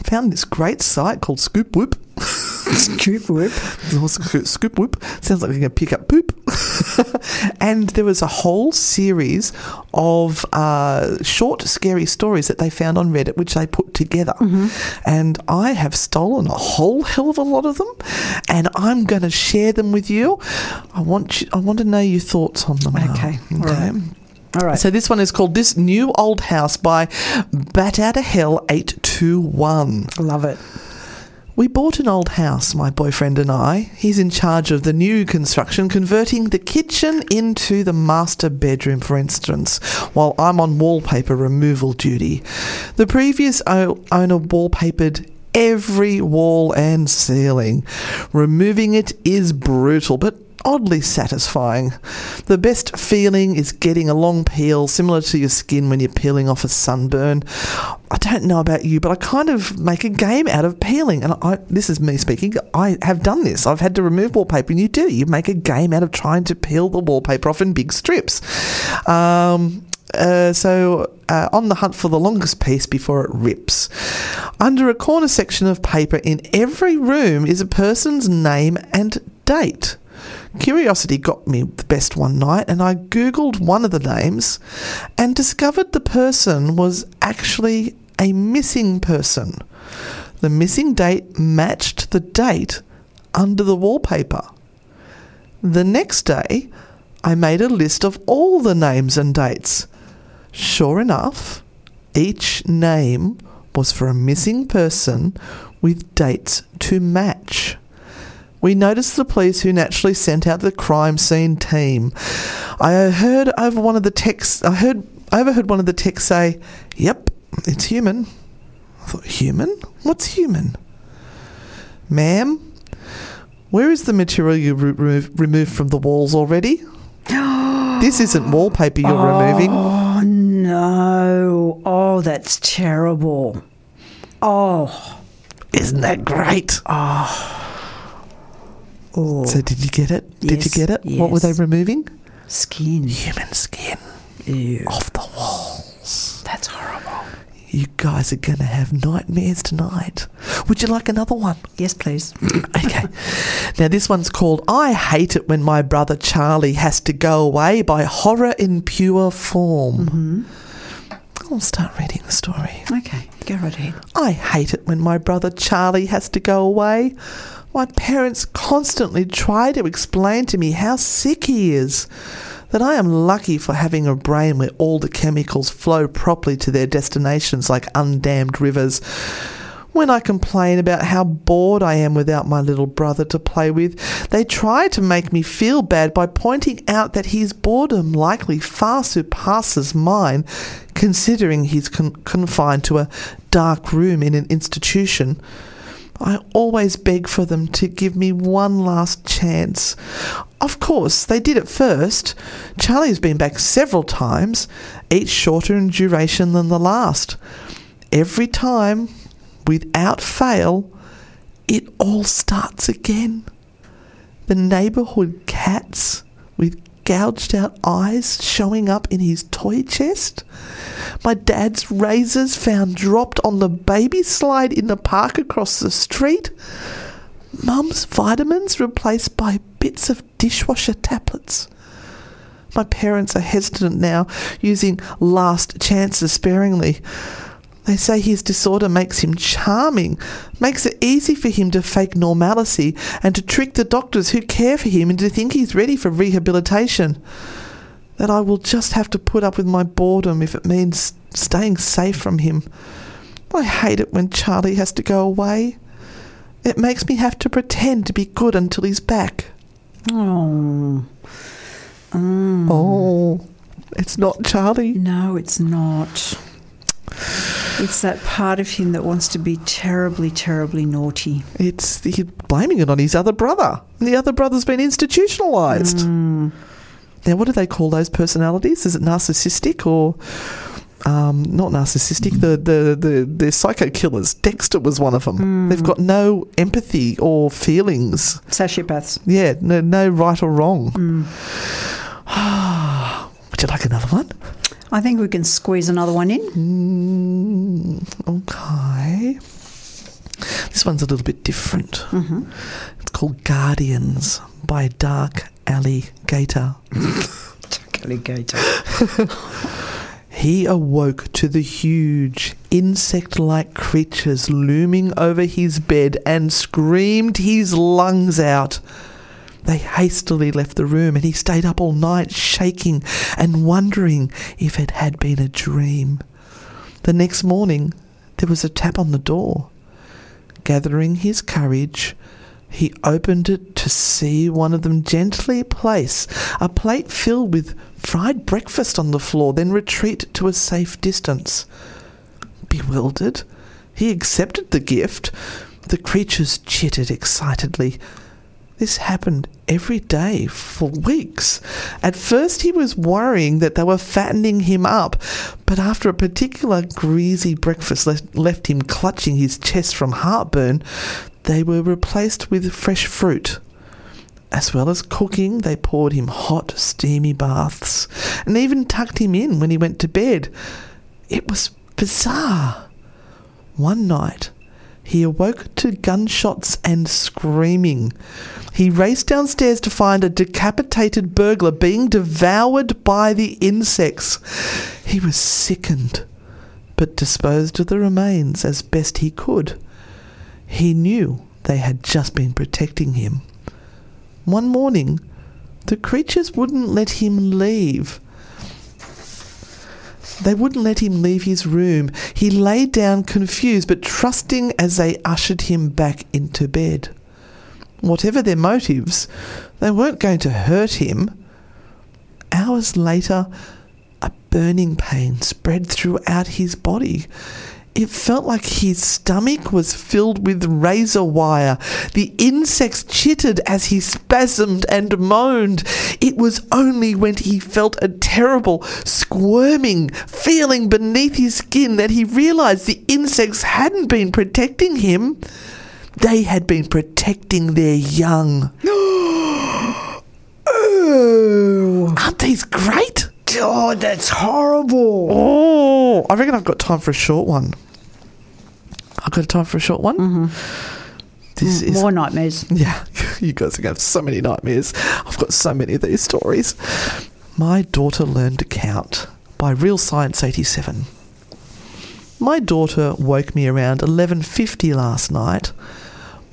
found this great site called Scoop Whoop. Scoop whoop. Scoop whoop. Sounds like you're going to pick up poop. and there was a whole series of uh, short, scary stories that they found on Reddit, which they put together. And I have stolen a whole hell of a lot of them, and I'm going to share them with you. I want you, I want to know your thoughts on them. now, Okay, right. All right. So this one is called "This New Old House" by Bat Out of Hell Eight Two One. Love it. We bought an old house, my boyfriend and I. He's in charge of the new construction, converting the kitchen into the master bedroom, for instance, while I'm on wallpaper removal duty. The previous o- owner wallpapered every wall and ceiling. Removing it is brutal, but oddly satisfying. The best feeling is getting a long peel, similar to your skin when you're peeling off a sunburn. I don't know about you, but I kind of make a game out of peeling. And I, this is me speaking. I have done this. I've had to remove wallpaper, and you do. You make a game out of trying to peel the wallpaper off in big strips. Um, uh, so, uh, on the hunt for the longest piece before it rips. Under a corner section of paper in every room is a person's name and date. Curiosity got me the best one night, and I googled one of the names and discovered the person was actually a missing person. The missing date matched the date under the wallpaper. The next day, I made a list of all the names and dates. Sure enough, each name was for a missing person with dates to match. We noticed the police who naturally sent out the crime scene team. I heard over one of the texts I heard I overheard one of the texts say, Yep, it's human. I thought, Human? What's human? Ma'am, where is the material you re- re- removed from the walls already? this isn't wallpaper you're oh, removing. Oh no! Oh, that's terrible. Oh, Isn't that great? oh, So did you get it? Did you get it? What were they removing? skin. Human skin Ew, off the walls. that's horrible. You guys are going to have nightmares tonight. Would you like another one? Yes, please. Okay. now, this one's called I Hate It When My Brother Charlie Has to Go Away by Horror in Pure Form. Mm-hmm. I'll start reading the story. Okay, go right ahead. I hate it when my brother Charlie has to go away. My parents constantly try to explain to me how sick he is. That I am lucky for having a brain where all the chemicals flow properly to their destinations like undammed rivers. When I complain about how bored I am without my little brother to play with, they try to make me feel bad by pointing out that his boredom likely far surpasses mine, considering he's con- confined to a dark room in an institution. I always beg for them to give me one last chance. Of course, they did at first. Charlie's been back several times, each shorter in duration than the last. Every time, without fail, it all starts again. The neighbourhood cats with gouged out eyes showing up in his toy chest. My dad's razors found dropped on the baby slide in the park across the street. Mum's vitamins replaced by bits of dishwasher tablets. My parents are hesitant now, using last chances sparingly. They say his disorder makes him charming, makes it easy for him to fake normalcy and to trick the doctors who care for him into thinking he's ready for rehabilitation. That I will just have to put up with my boredom if it means staying safe from him. I hate it when Charlie has to go away. It makes me have to pretend to be good until he's back. Oh Oh, it's not Charlie. no, it's not. It's that part of him that wants to be terribly, terribly naughty. It's he's blaming it on his other brother. The other brother's been institutionalized. Mm. Now, what do they call those personalities? Is it narcissistic or um, not narcissistic? The the the they're psycho killers. Dexter was one of them. Mm. They've got no empathy or feelings. Sociopaths. Yeah, no, no right or wrong. Mm. Would you like another one? I think we can squeeze another one in. Mm, okay. This one's a little bit different. It's called Guardians by Dark Alley Gator. Alligator. He awoke to the huge, insect like creatures looming over his bed and screamed his lungs out. They hastily left the room and he stayed up all night, shaking and wondering if it had been a dream. The next morning, there was a tap on the door. Gathering his courage, he opened it to see one of them gently place a plate filled with fried breakfast on the floor, then retreat to a safe distance. Bewildered, he accepted the gift. The creatures chittered excitedly. This happened every day for weeks. At first, he was worrying that they were fattening him up, but after a particular greasy breakfast left, left him clutching his chest from heartburn, they were replaced with fresh fruit. As well as cooking, they poured him hot, steamy baths and even tucked him in when he went to bed. It was bizarre. One night, he awoke to gunshots and screaming. He raced downstairs to find a decapitated burglar being devoured by the insects. He was sickened, but disposed of the remains as best he could. He knew they had just been protecting him. One morning, the creatures wouldn't let him leave. They wouldn't let him leave his room. He lay down confused but trusting as they ushered him back into bed. Whatever their motives, they weren't going to hurt him. Hours later, a burning pain spread throughout his body. It felt like his stomach was filled with razor wire. The insects chittered as he spasmed and moaned. It was only when he felt a terrible, squirming feeling beneath his skin that he realized the insects hadn't been protecting him. They had been protecting their young. Oh. Aren't these great? God, that's horrible. Oh, I reckon I've got time for a short one. I've got time for a short one. Mm-hmm. This is More nightmares. yeah. You guys are gonna have so many nightmares. I've got so many of these stories. My daughter learned to count by Real Science eighty seven. My daughter woke me around eleven fifty last night.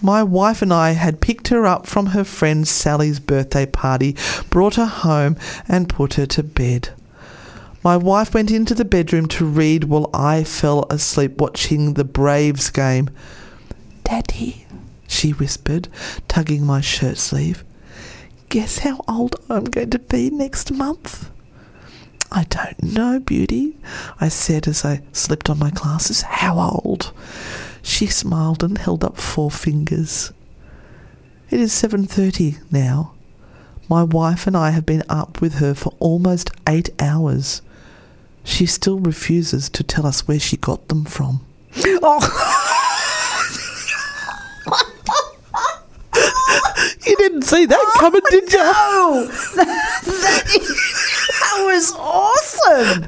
My wife and I had picked her up from her friend Sally's birthday party, brought her home, and put her to bed. My wife went into the bedroom to read while I fell asleep watching the Braves game. Daddy, she whispered, tugging my shirt sleeve. Guess how old I'm going to be next month? I don't know, Beauty, I said as I slipped on my glasses. How old? She smiled and held up four fingers. It is 7:30 now. My wife and I have been up with her for almost 8 hours. She still refuses to tell us where she got them from. You oh. didn't see that oh, coming, did you? Oh, that was awesome.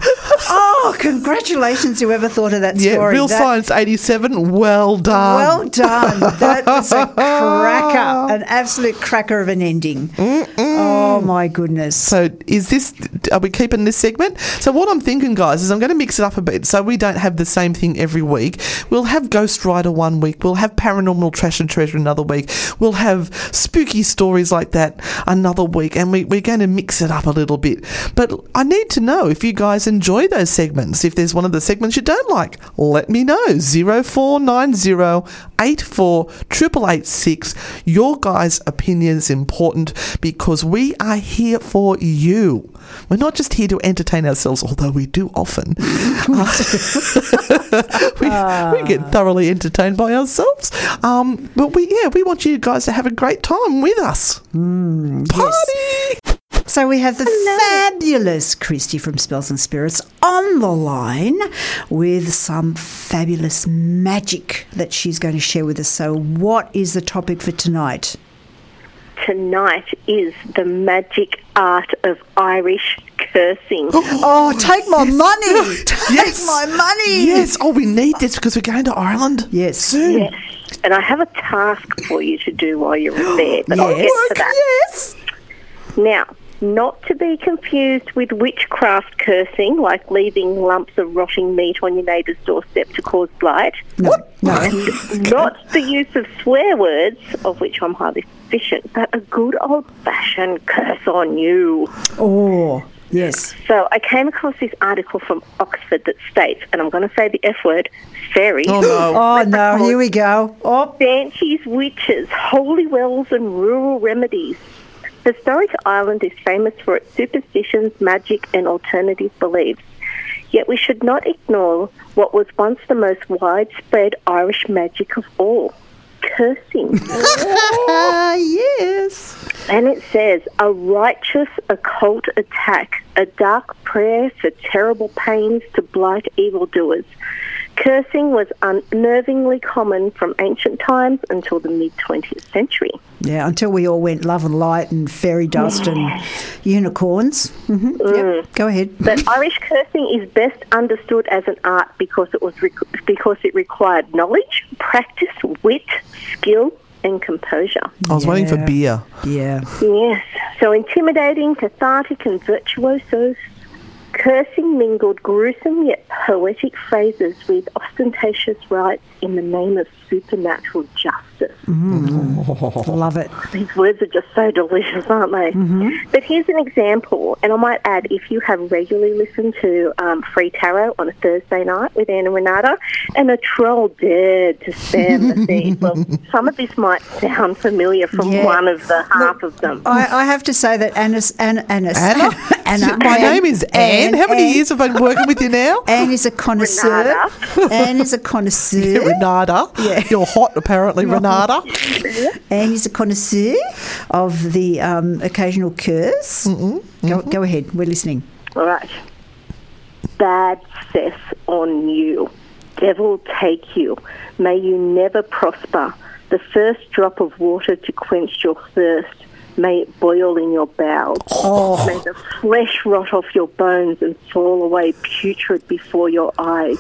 Oh, congratulations, whoever thought of that story. Yeah. Real That- Science 87, well done. Well done. That was a cracker, an absolute cracker of an ending. Oh, my goodness. So is this? Are we keeping this segment? So what I'm thinking, guys, is I'm going to mix it up a bit, so we don't have the same thing every week. We'll have Ghost Rider one week. We'll have Paranormal Trash and Treasure another week. We'll have spooky stories like that another week, and we, we're going to mix it up a little bit. But I need to know if you guys enjoy those segments. If there's one of the segments you don't like, let me know. Zero four nine zero eight four triple eight six. Your guys' opinion is important because we are here for you. We're not just here to entertain ourselves, although we do often. we, we get thoroughly entertained by ourselves. Um, but we, yeah, we want you guys to have a great time with us. Party! So we have the fabulous Christy from Spells and Spirits on the line with some fabulous magic that she's going to share with us. So, what is the topic for tonight? Tonight is the magic art of Irish cursing. Oh, take my money! Take Yes. my money! Yes. Oh, we need this because we're going to Ireland Yes. soon. Yes. And I have a task for you to do while you're there, but I'll get Yes. to that. Yes. Now, not to be confused with witchcraft cursing, like leaving lumps of rotting meat on your neighbour's doorstep to cause blight. No, no. Not the use of swear words, of which I'm highly deficient, but a good old-fashioned curse on you. Oh, yes. So I came across this article from Oxford that states, and I'm going to say the F word, fairies, Oh no. Oh, no, here we go. Oh, banshees, witches, holy wells, and rural remedies. Historic Ireland is famous for its superstitions, magic, and alternative beliefs. Yet we should not ignore what was once the most widespread Irish magic of all cursing. Yes. And it says, a righteous occult attack, a dark prayer for terrible pains to blight evildoers. Cursing was unnervingly common from ancient times until the mid 20th century. yeah, until we all went love and light and fairy dust and unicorns. hmm Yep, go ahead. But Irish cursing is best understood as an art because it was rec- because it required knowledge, practice, wit, skill, and composure. I was waiting for Yeah. beer. Yeah. Yes, so intimidating, cathartic, and virtuoso. Cursing mingled gruesome yet poetic phrases with ostentatious rites in the name of supernatural justice. Love it. These words are just so delicious, aren't they? But here's an example, and I might add if you have regularly listened to um, Free Tarot on a Thursday night with Anna Renata, and a troll dared to spam the feed, well, some of this might sound familiar from Yeah. one of the half of them. I, I have to say that Anna's, Anna, Anna's, Anna? Anna, My Ann- name is Anne. How many Ann- years have I been working with you now? Anne is a connoisseur. Anne is a connoisseur. Renata. Yeah. You're hot, apparently, Renata. and he's a connoisseur of the um, occasional curse. Go, go ahead. We're listening. All right. Bad cess on you. Devil take you. May you never prosper. The first drop of water to quench your thirst. May it boil in your bowels. May the flesh rot off your bones and fall away putrid before your eyes.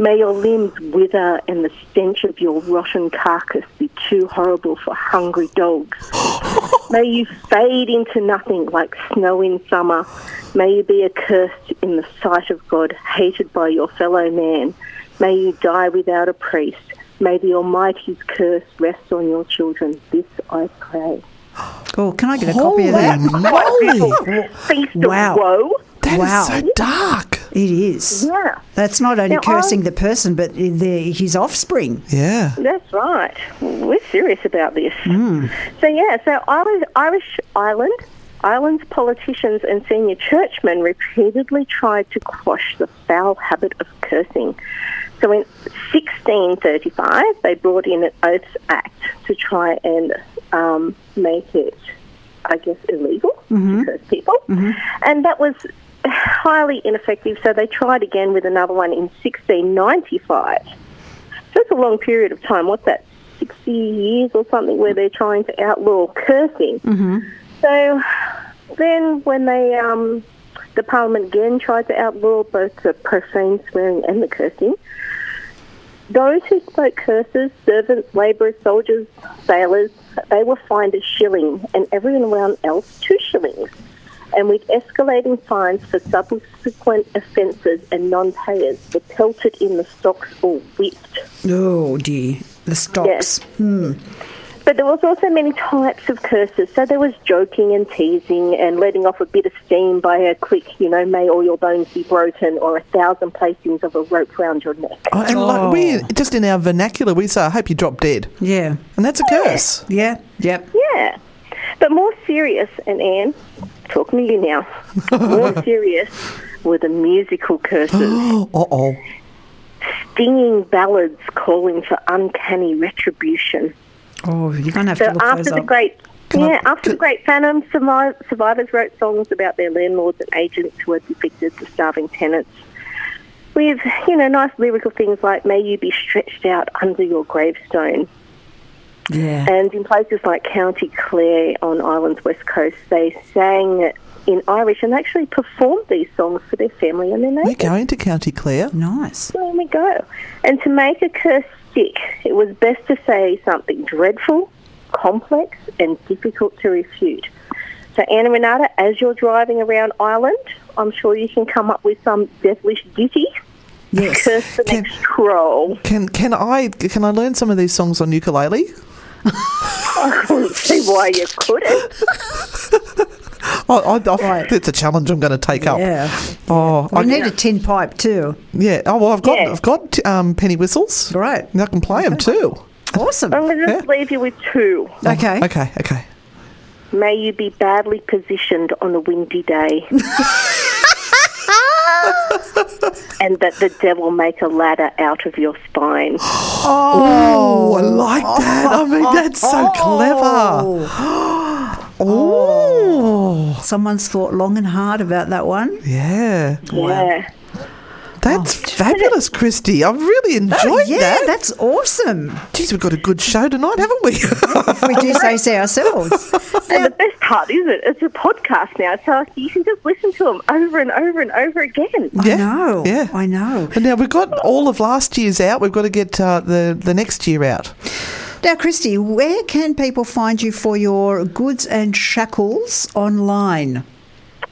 May your limbs wither and the stench of your rotten carcass be too horrible for hungry dogs. May you fade into nothing like snow in summer. May you be accursed in the sight of God, hated by your fellow man. May you die without a priest. May the Almighty's curse rest on your children. This I pray. Oh, can I get a copy of that? moly. Feast Wow. of woe. That is Wow. so dark. It is. Yeah, That's not only Now, cursing I- the person, but the, his offspring. Yeah. that's right. We're serious about this. Hmm. So yeah, so Irish, Irish Ireland, Ireland's politicians and senior churchmen repeatedly tried to quash the foul habit of cursing. So in 1635, they brought in an Oaths Act to try and um, make it, I guess, illegal to mm-hmm. curse people. Mm-hmm. And that was highly ineffective, so they tried again with another one in 1695. So it's a long period of time. What's that, 60 years or something, where they're trying to outlaw cursing. So then when they, um, the Parliament again tried to outlaw both the profane swearing and the cursing, those who spoke curses, servants, labourers, soldiers, sailors, they were fined a shilling, and everyone around else two shillings. And with escalating fines for subsequent offences and non-payers were pelted in the stocks or whipped. Oh dear, the stocks. Yes. Hmm. But there was also many types of curses. So there was joking and teasing and letting off a bit of steam by a quick, you know, may all your bones be broken or a thousand placings of a rope round your neck. Oh, and like we oh. just in our vernacular, we say, "I hope you drop dead," Yeah, and that's a curse. yeah, yep. Yeah. But more serious, and Anne, talking to you now, more serious were the musical curses. Uh oh. Stinging ballads calling for uncanny retribution. Oh, you're gonna have So to look after those the up. great, Can I- yeah, after can- the great Famine, survivors wrote songs about their landlords and agents who had depicted the starving tenants. With you know nice lyrical things like "May you be stretched out under your gravestone," yeah. and in places like County Clare on Ireland's west coast, they sang in Irish and actually performed these songs for their family and their We're neighbours. going to County Clare. Nice. There we go. And to make a curse stick, it was best to say something dreadful, complex, and difficult to refute. So, Anna Renata, as you're driving around Ireland, I'm sure you can come up with some devilish ditty. Yes. Curse the Can- next troll. Can can I can I learn some of these songs on ukulele? I couldn't see why you couldn't. I, I, I, Right. It's a challenge I'm going to take up. Yeah. Oh, We I, need a tin pipe too. yeah. Oh well, I've got Yeah. I've got um, penny whistles. Great. And I can play them too. Awesome. I'm going to Yeah. leave you with two. Okay. Okay. Okay. May you be badly positioned on a windy day. and that the devil make a ladder out of your spine. Oh, I like that. I mean, that's so clever. Oh. oh, Someone's thought long and hard about that one. yeah. Yeah. That's fabulous, Christy. I've really enjoyed Oh, yeah, that. that's awesome. Geez, we've got a good show tonight, haven't we? If we do say so ourselves. And the best part is it, it's a podcast now, so you can just listen to them over and over and over again. I know. Yeah. I know. And now we've got all of last year's out. We've got to get uh, the the next year out. Now, Christy, where can people find you for your goods and shackles online?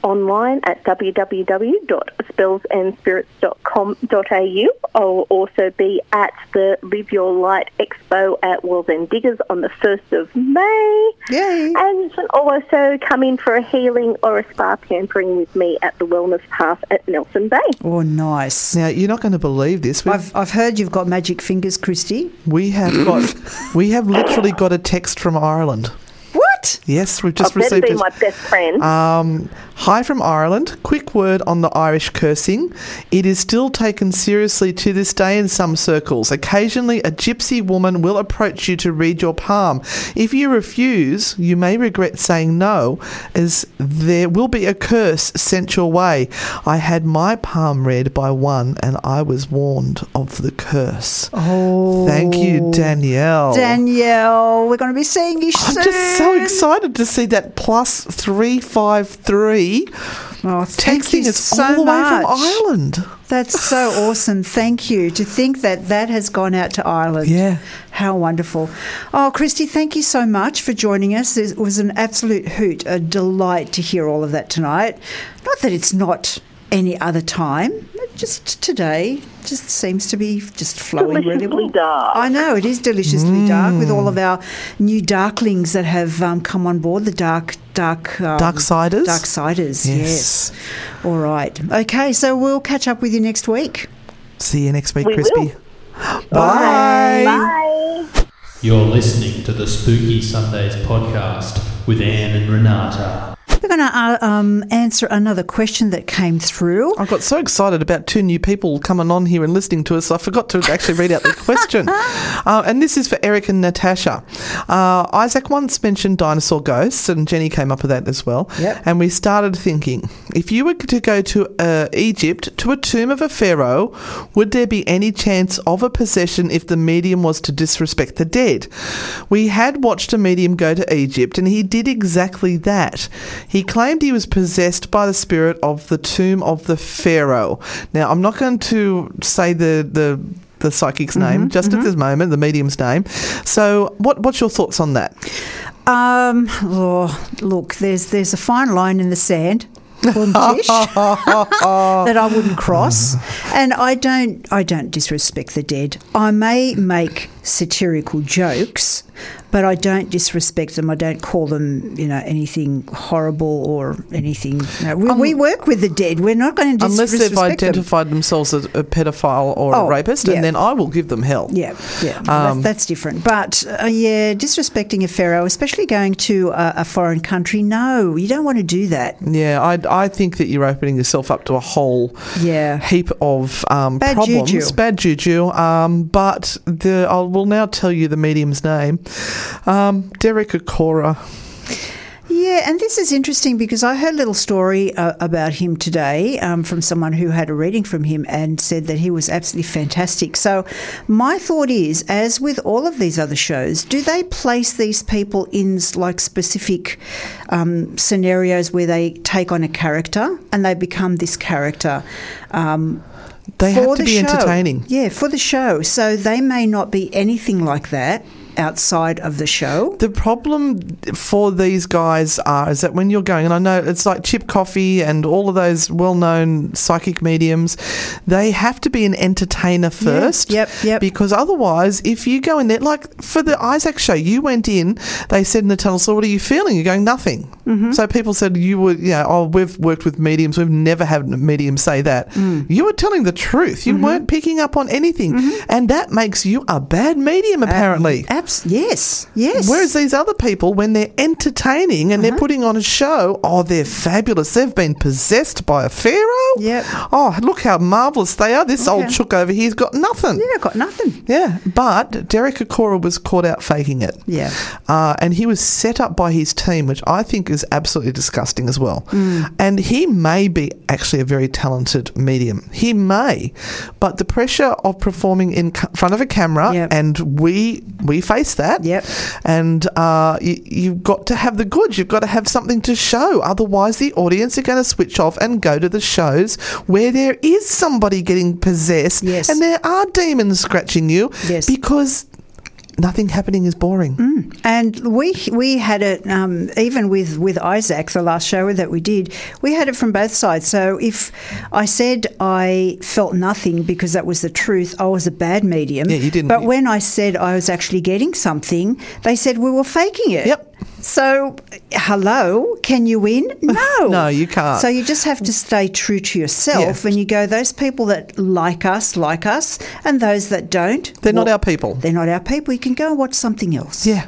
Online at spellsandspirits.com.au. I'll also be at the Live Your Light Expo at Wallsend Diggers on the 1st of May. Yay. And you can also come in for a healing or a spa pampering with me at the Wellness Path at Nelson Bay. Oh, nice. Now you're not going to believe this. We've, I've, I've heard you've got magic fingers, Christy. we have got, we have literally got a text from Ireland. What? Yes, we've just better received be it. my best friend. Um, hi from Ireland. Quick word on the Irish cursing. It is still taken seriously to this day in some circles. Occasionally, a gypsy woman will approach you to read your palm. If you refuse, you may regret saying no, as there will be a curse sent your way. I had my palm read by one, and I was warned of the curse. Oh. Thank you, Danielle. Danielle, we're going to be seeing you I'm soon. just so excited to see that plus three five three Oh, thank texting you us so all the way much. from Ireland. That's so awesome. Thank you. To think that that has gone out to Ireland. Yeah. How wonderful. Oh, Christy, thank you so much for joining us. It was an absolute hoot, a delight to hear all of that tonight. Not that it's not any other time, just today just seems to be just flowing really Deliciously well. dark. I know, it is deliciously dark with all of our new darklings that have um, come on board, the dark, dark... Um, Dark siders? Dark siders, Yes. yes. All right. Okay, so we'll catch up with you next week. See you next week, We Crispy. will. Bye. Bye. You're listening to the Spooky Sundays podcast with Anne and Renata. We're going to uh, um, answer another question that came through. I got so excited about two new people coming on here and listening to us, I forgot to actually read out the question. Uh, and this is for Eric and Natasha. Uh, Isaac once mentioned dinosaur ghosts, and Jenny came up with that as well. Yep. And we started thinking if you were to go to uh, Egypt to a tomb of a pharaoh, would there be any chance of a possession if the medium was to disrespect the dead? We had watched a medium go to Egypt, and he did exactly that. He claimed he was possessed by the spirit of the tomb of the pharaoh. Now, I'm not going to say the the the psychic's name just at this moment, the medium's name. So, what what's your thoughts on that? Um, oh, look, there's there's a fine line in the sand. That I wouldn't cross, and I don't I don't disrespect the dead. I may make satirical jokes, but I don't disrespect them. I don't call them you know anything horrible or anything. No, we, we work with the dead. We're not going to dis- Unless they've disrespect them. identified themselves as a pedophile or Oh, a rapist, yeah. and then I will give them hell. Yeah, yeah, Um, that, that's different. But uh, yeah, disrespecting a pharaoh, especially going to a, a foreign country, no, you don't want to do that. Yeah, I, I think that you're opening yourself up to a whole Yeah. heap of um, Bad problems, juju. bad juju. Um, but the I will now tell you the medium's name, um, Derek Acorah. Yeah, and this is interesting because I heard a little story uh, about him today um, from someone who had a reading from him and said that he was absolutely fantastic. So, my thought is, as with all of these other shows, do they place these people in like specific um, scenarios where they take on a character and they become this character? Um, They have to the be show. entertaining. Yeah, for the show. So they may not be anything like that outside of the show. The problem for these guys are is that when you're going, and I know it's like Chip Coffey and all of those well-known psychic mediums, they have to be an entertainer first. yep, yep. Because otherwise, if you go in there, like for the Isaac show, you went in, they said in the tunnel, so what are you feeling? You're going nothing. Mm-hmm. So people said you were, you know, oh, we've worked with mediums, we've never had a medium say that. Mm. You were telling the truth. Mm-hmm. You weren't picking up on anything, and that makes you a bad medium, apparently. Abs- yes, yes. Whereas these other people, when they're entertaining and they're Uh-huh. putting on a show, oh, they're fabulous. They've been possessed by a pharaoh. Yep. Oh, look how marvelous they are. This old chook over here's got nothing. yeah, got nothing. Yeah, but Derek Acorah was caught out faking it. Yeah. Uh, and he was set up by his team, which I think is absolutely disgusting as well. Mm. And he may be actually a very talented medium. He may, but the pressure of performing in front of a camera, Yep. and we we face that. Yep. And uh, you, you've got to have the goods. You've got to have something to show. Otherwise, the audience are going to switch off and go to the shows where there is somebody getting possessed, Yes. and there are demons scratching you, Yes. because nothing happening is boring. And we we had it um, even with with Isaac, the last show that we did. We had it from both sides. So if I said I felt nothing because that was the truth, I was a bad medium. Yeah, you didn't- But when I said I was actually getting something, they said we were faking it. Yep. So, hello, can you win? No. No, you can't. So you just have to stay true to yourself, Yeah. and you go. Those people that like us, like us, and those that don't, They're not our people. They're not our people. You can go and watch something else. Yeah.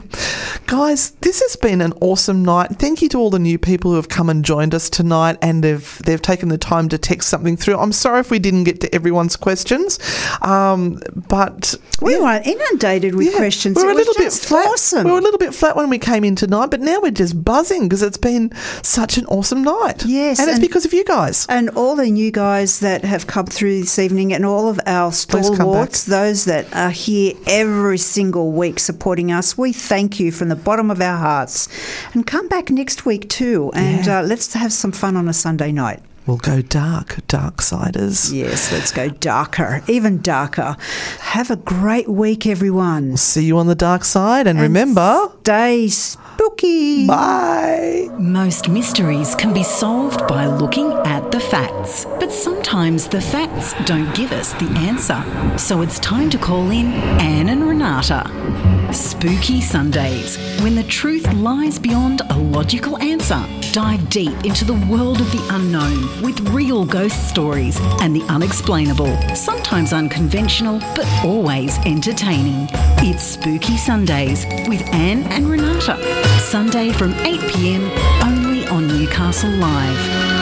Guys, this has been an awesome night. Thank you to all the new people who have come and joined us tonight and they've, they've taken the time to text something through. I'm sorry if we didn't get to everyone's questions, um, but We yeah. were inundated with Yeah, questions. We were it a little bit flat. awesome. We were a little bit flat when we came in tonight, but now we're just buzzing because it's been such an awesome night. Yes, and it's because of you guys. and all the new guys that have come through this evening, and all of our stalwarts, those that are here every single week supporting us, we thank you from the bottom of our hearts. And come back next week too, and Yeah. uh, let's have some fun on a Sunday night. We'll go dark, dark siders. Yes, let's go darker, even darker. Have a great week, everyone. See you on the dark side, and remember, Stay spooky. bye. Most mysteries can be solved by looking at the facts. But sometimes the facts don't give us the answer. So it's time to call in Anne and Renata. Spooky Sundays, when the truth lies beyond a logical answer. Dive deep into the world of the unknown with real ghost stories and the unexplainable. Sometimes unconventional, but always entertaining. It's Spooky Sundays with Anne and Renata. Sunday from 8 pm only on Newcastle Live.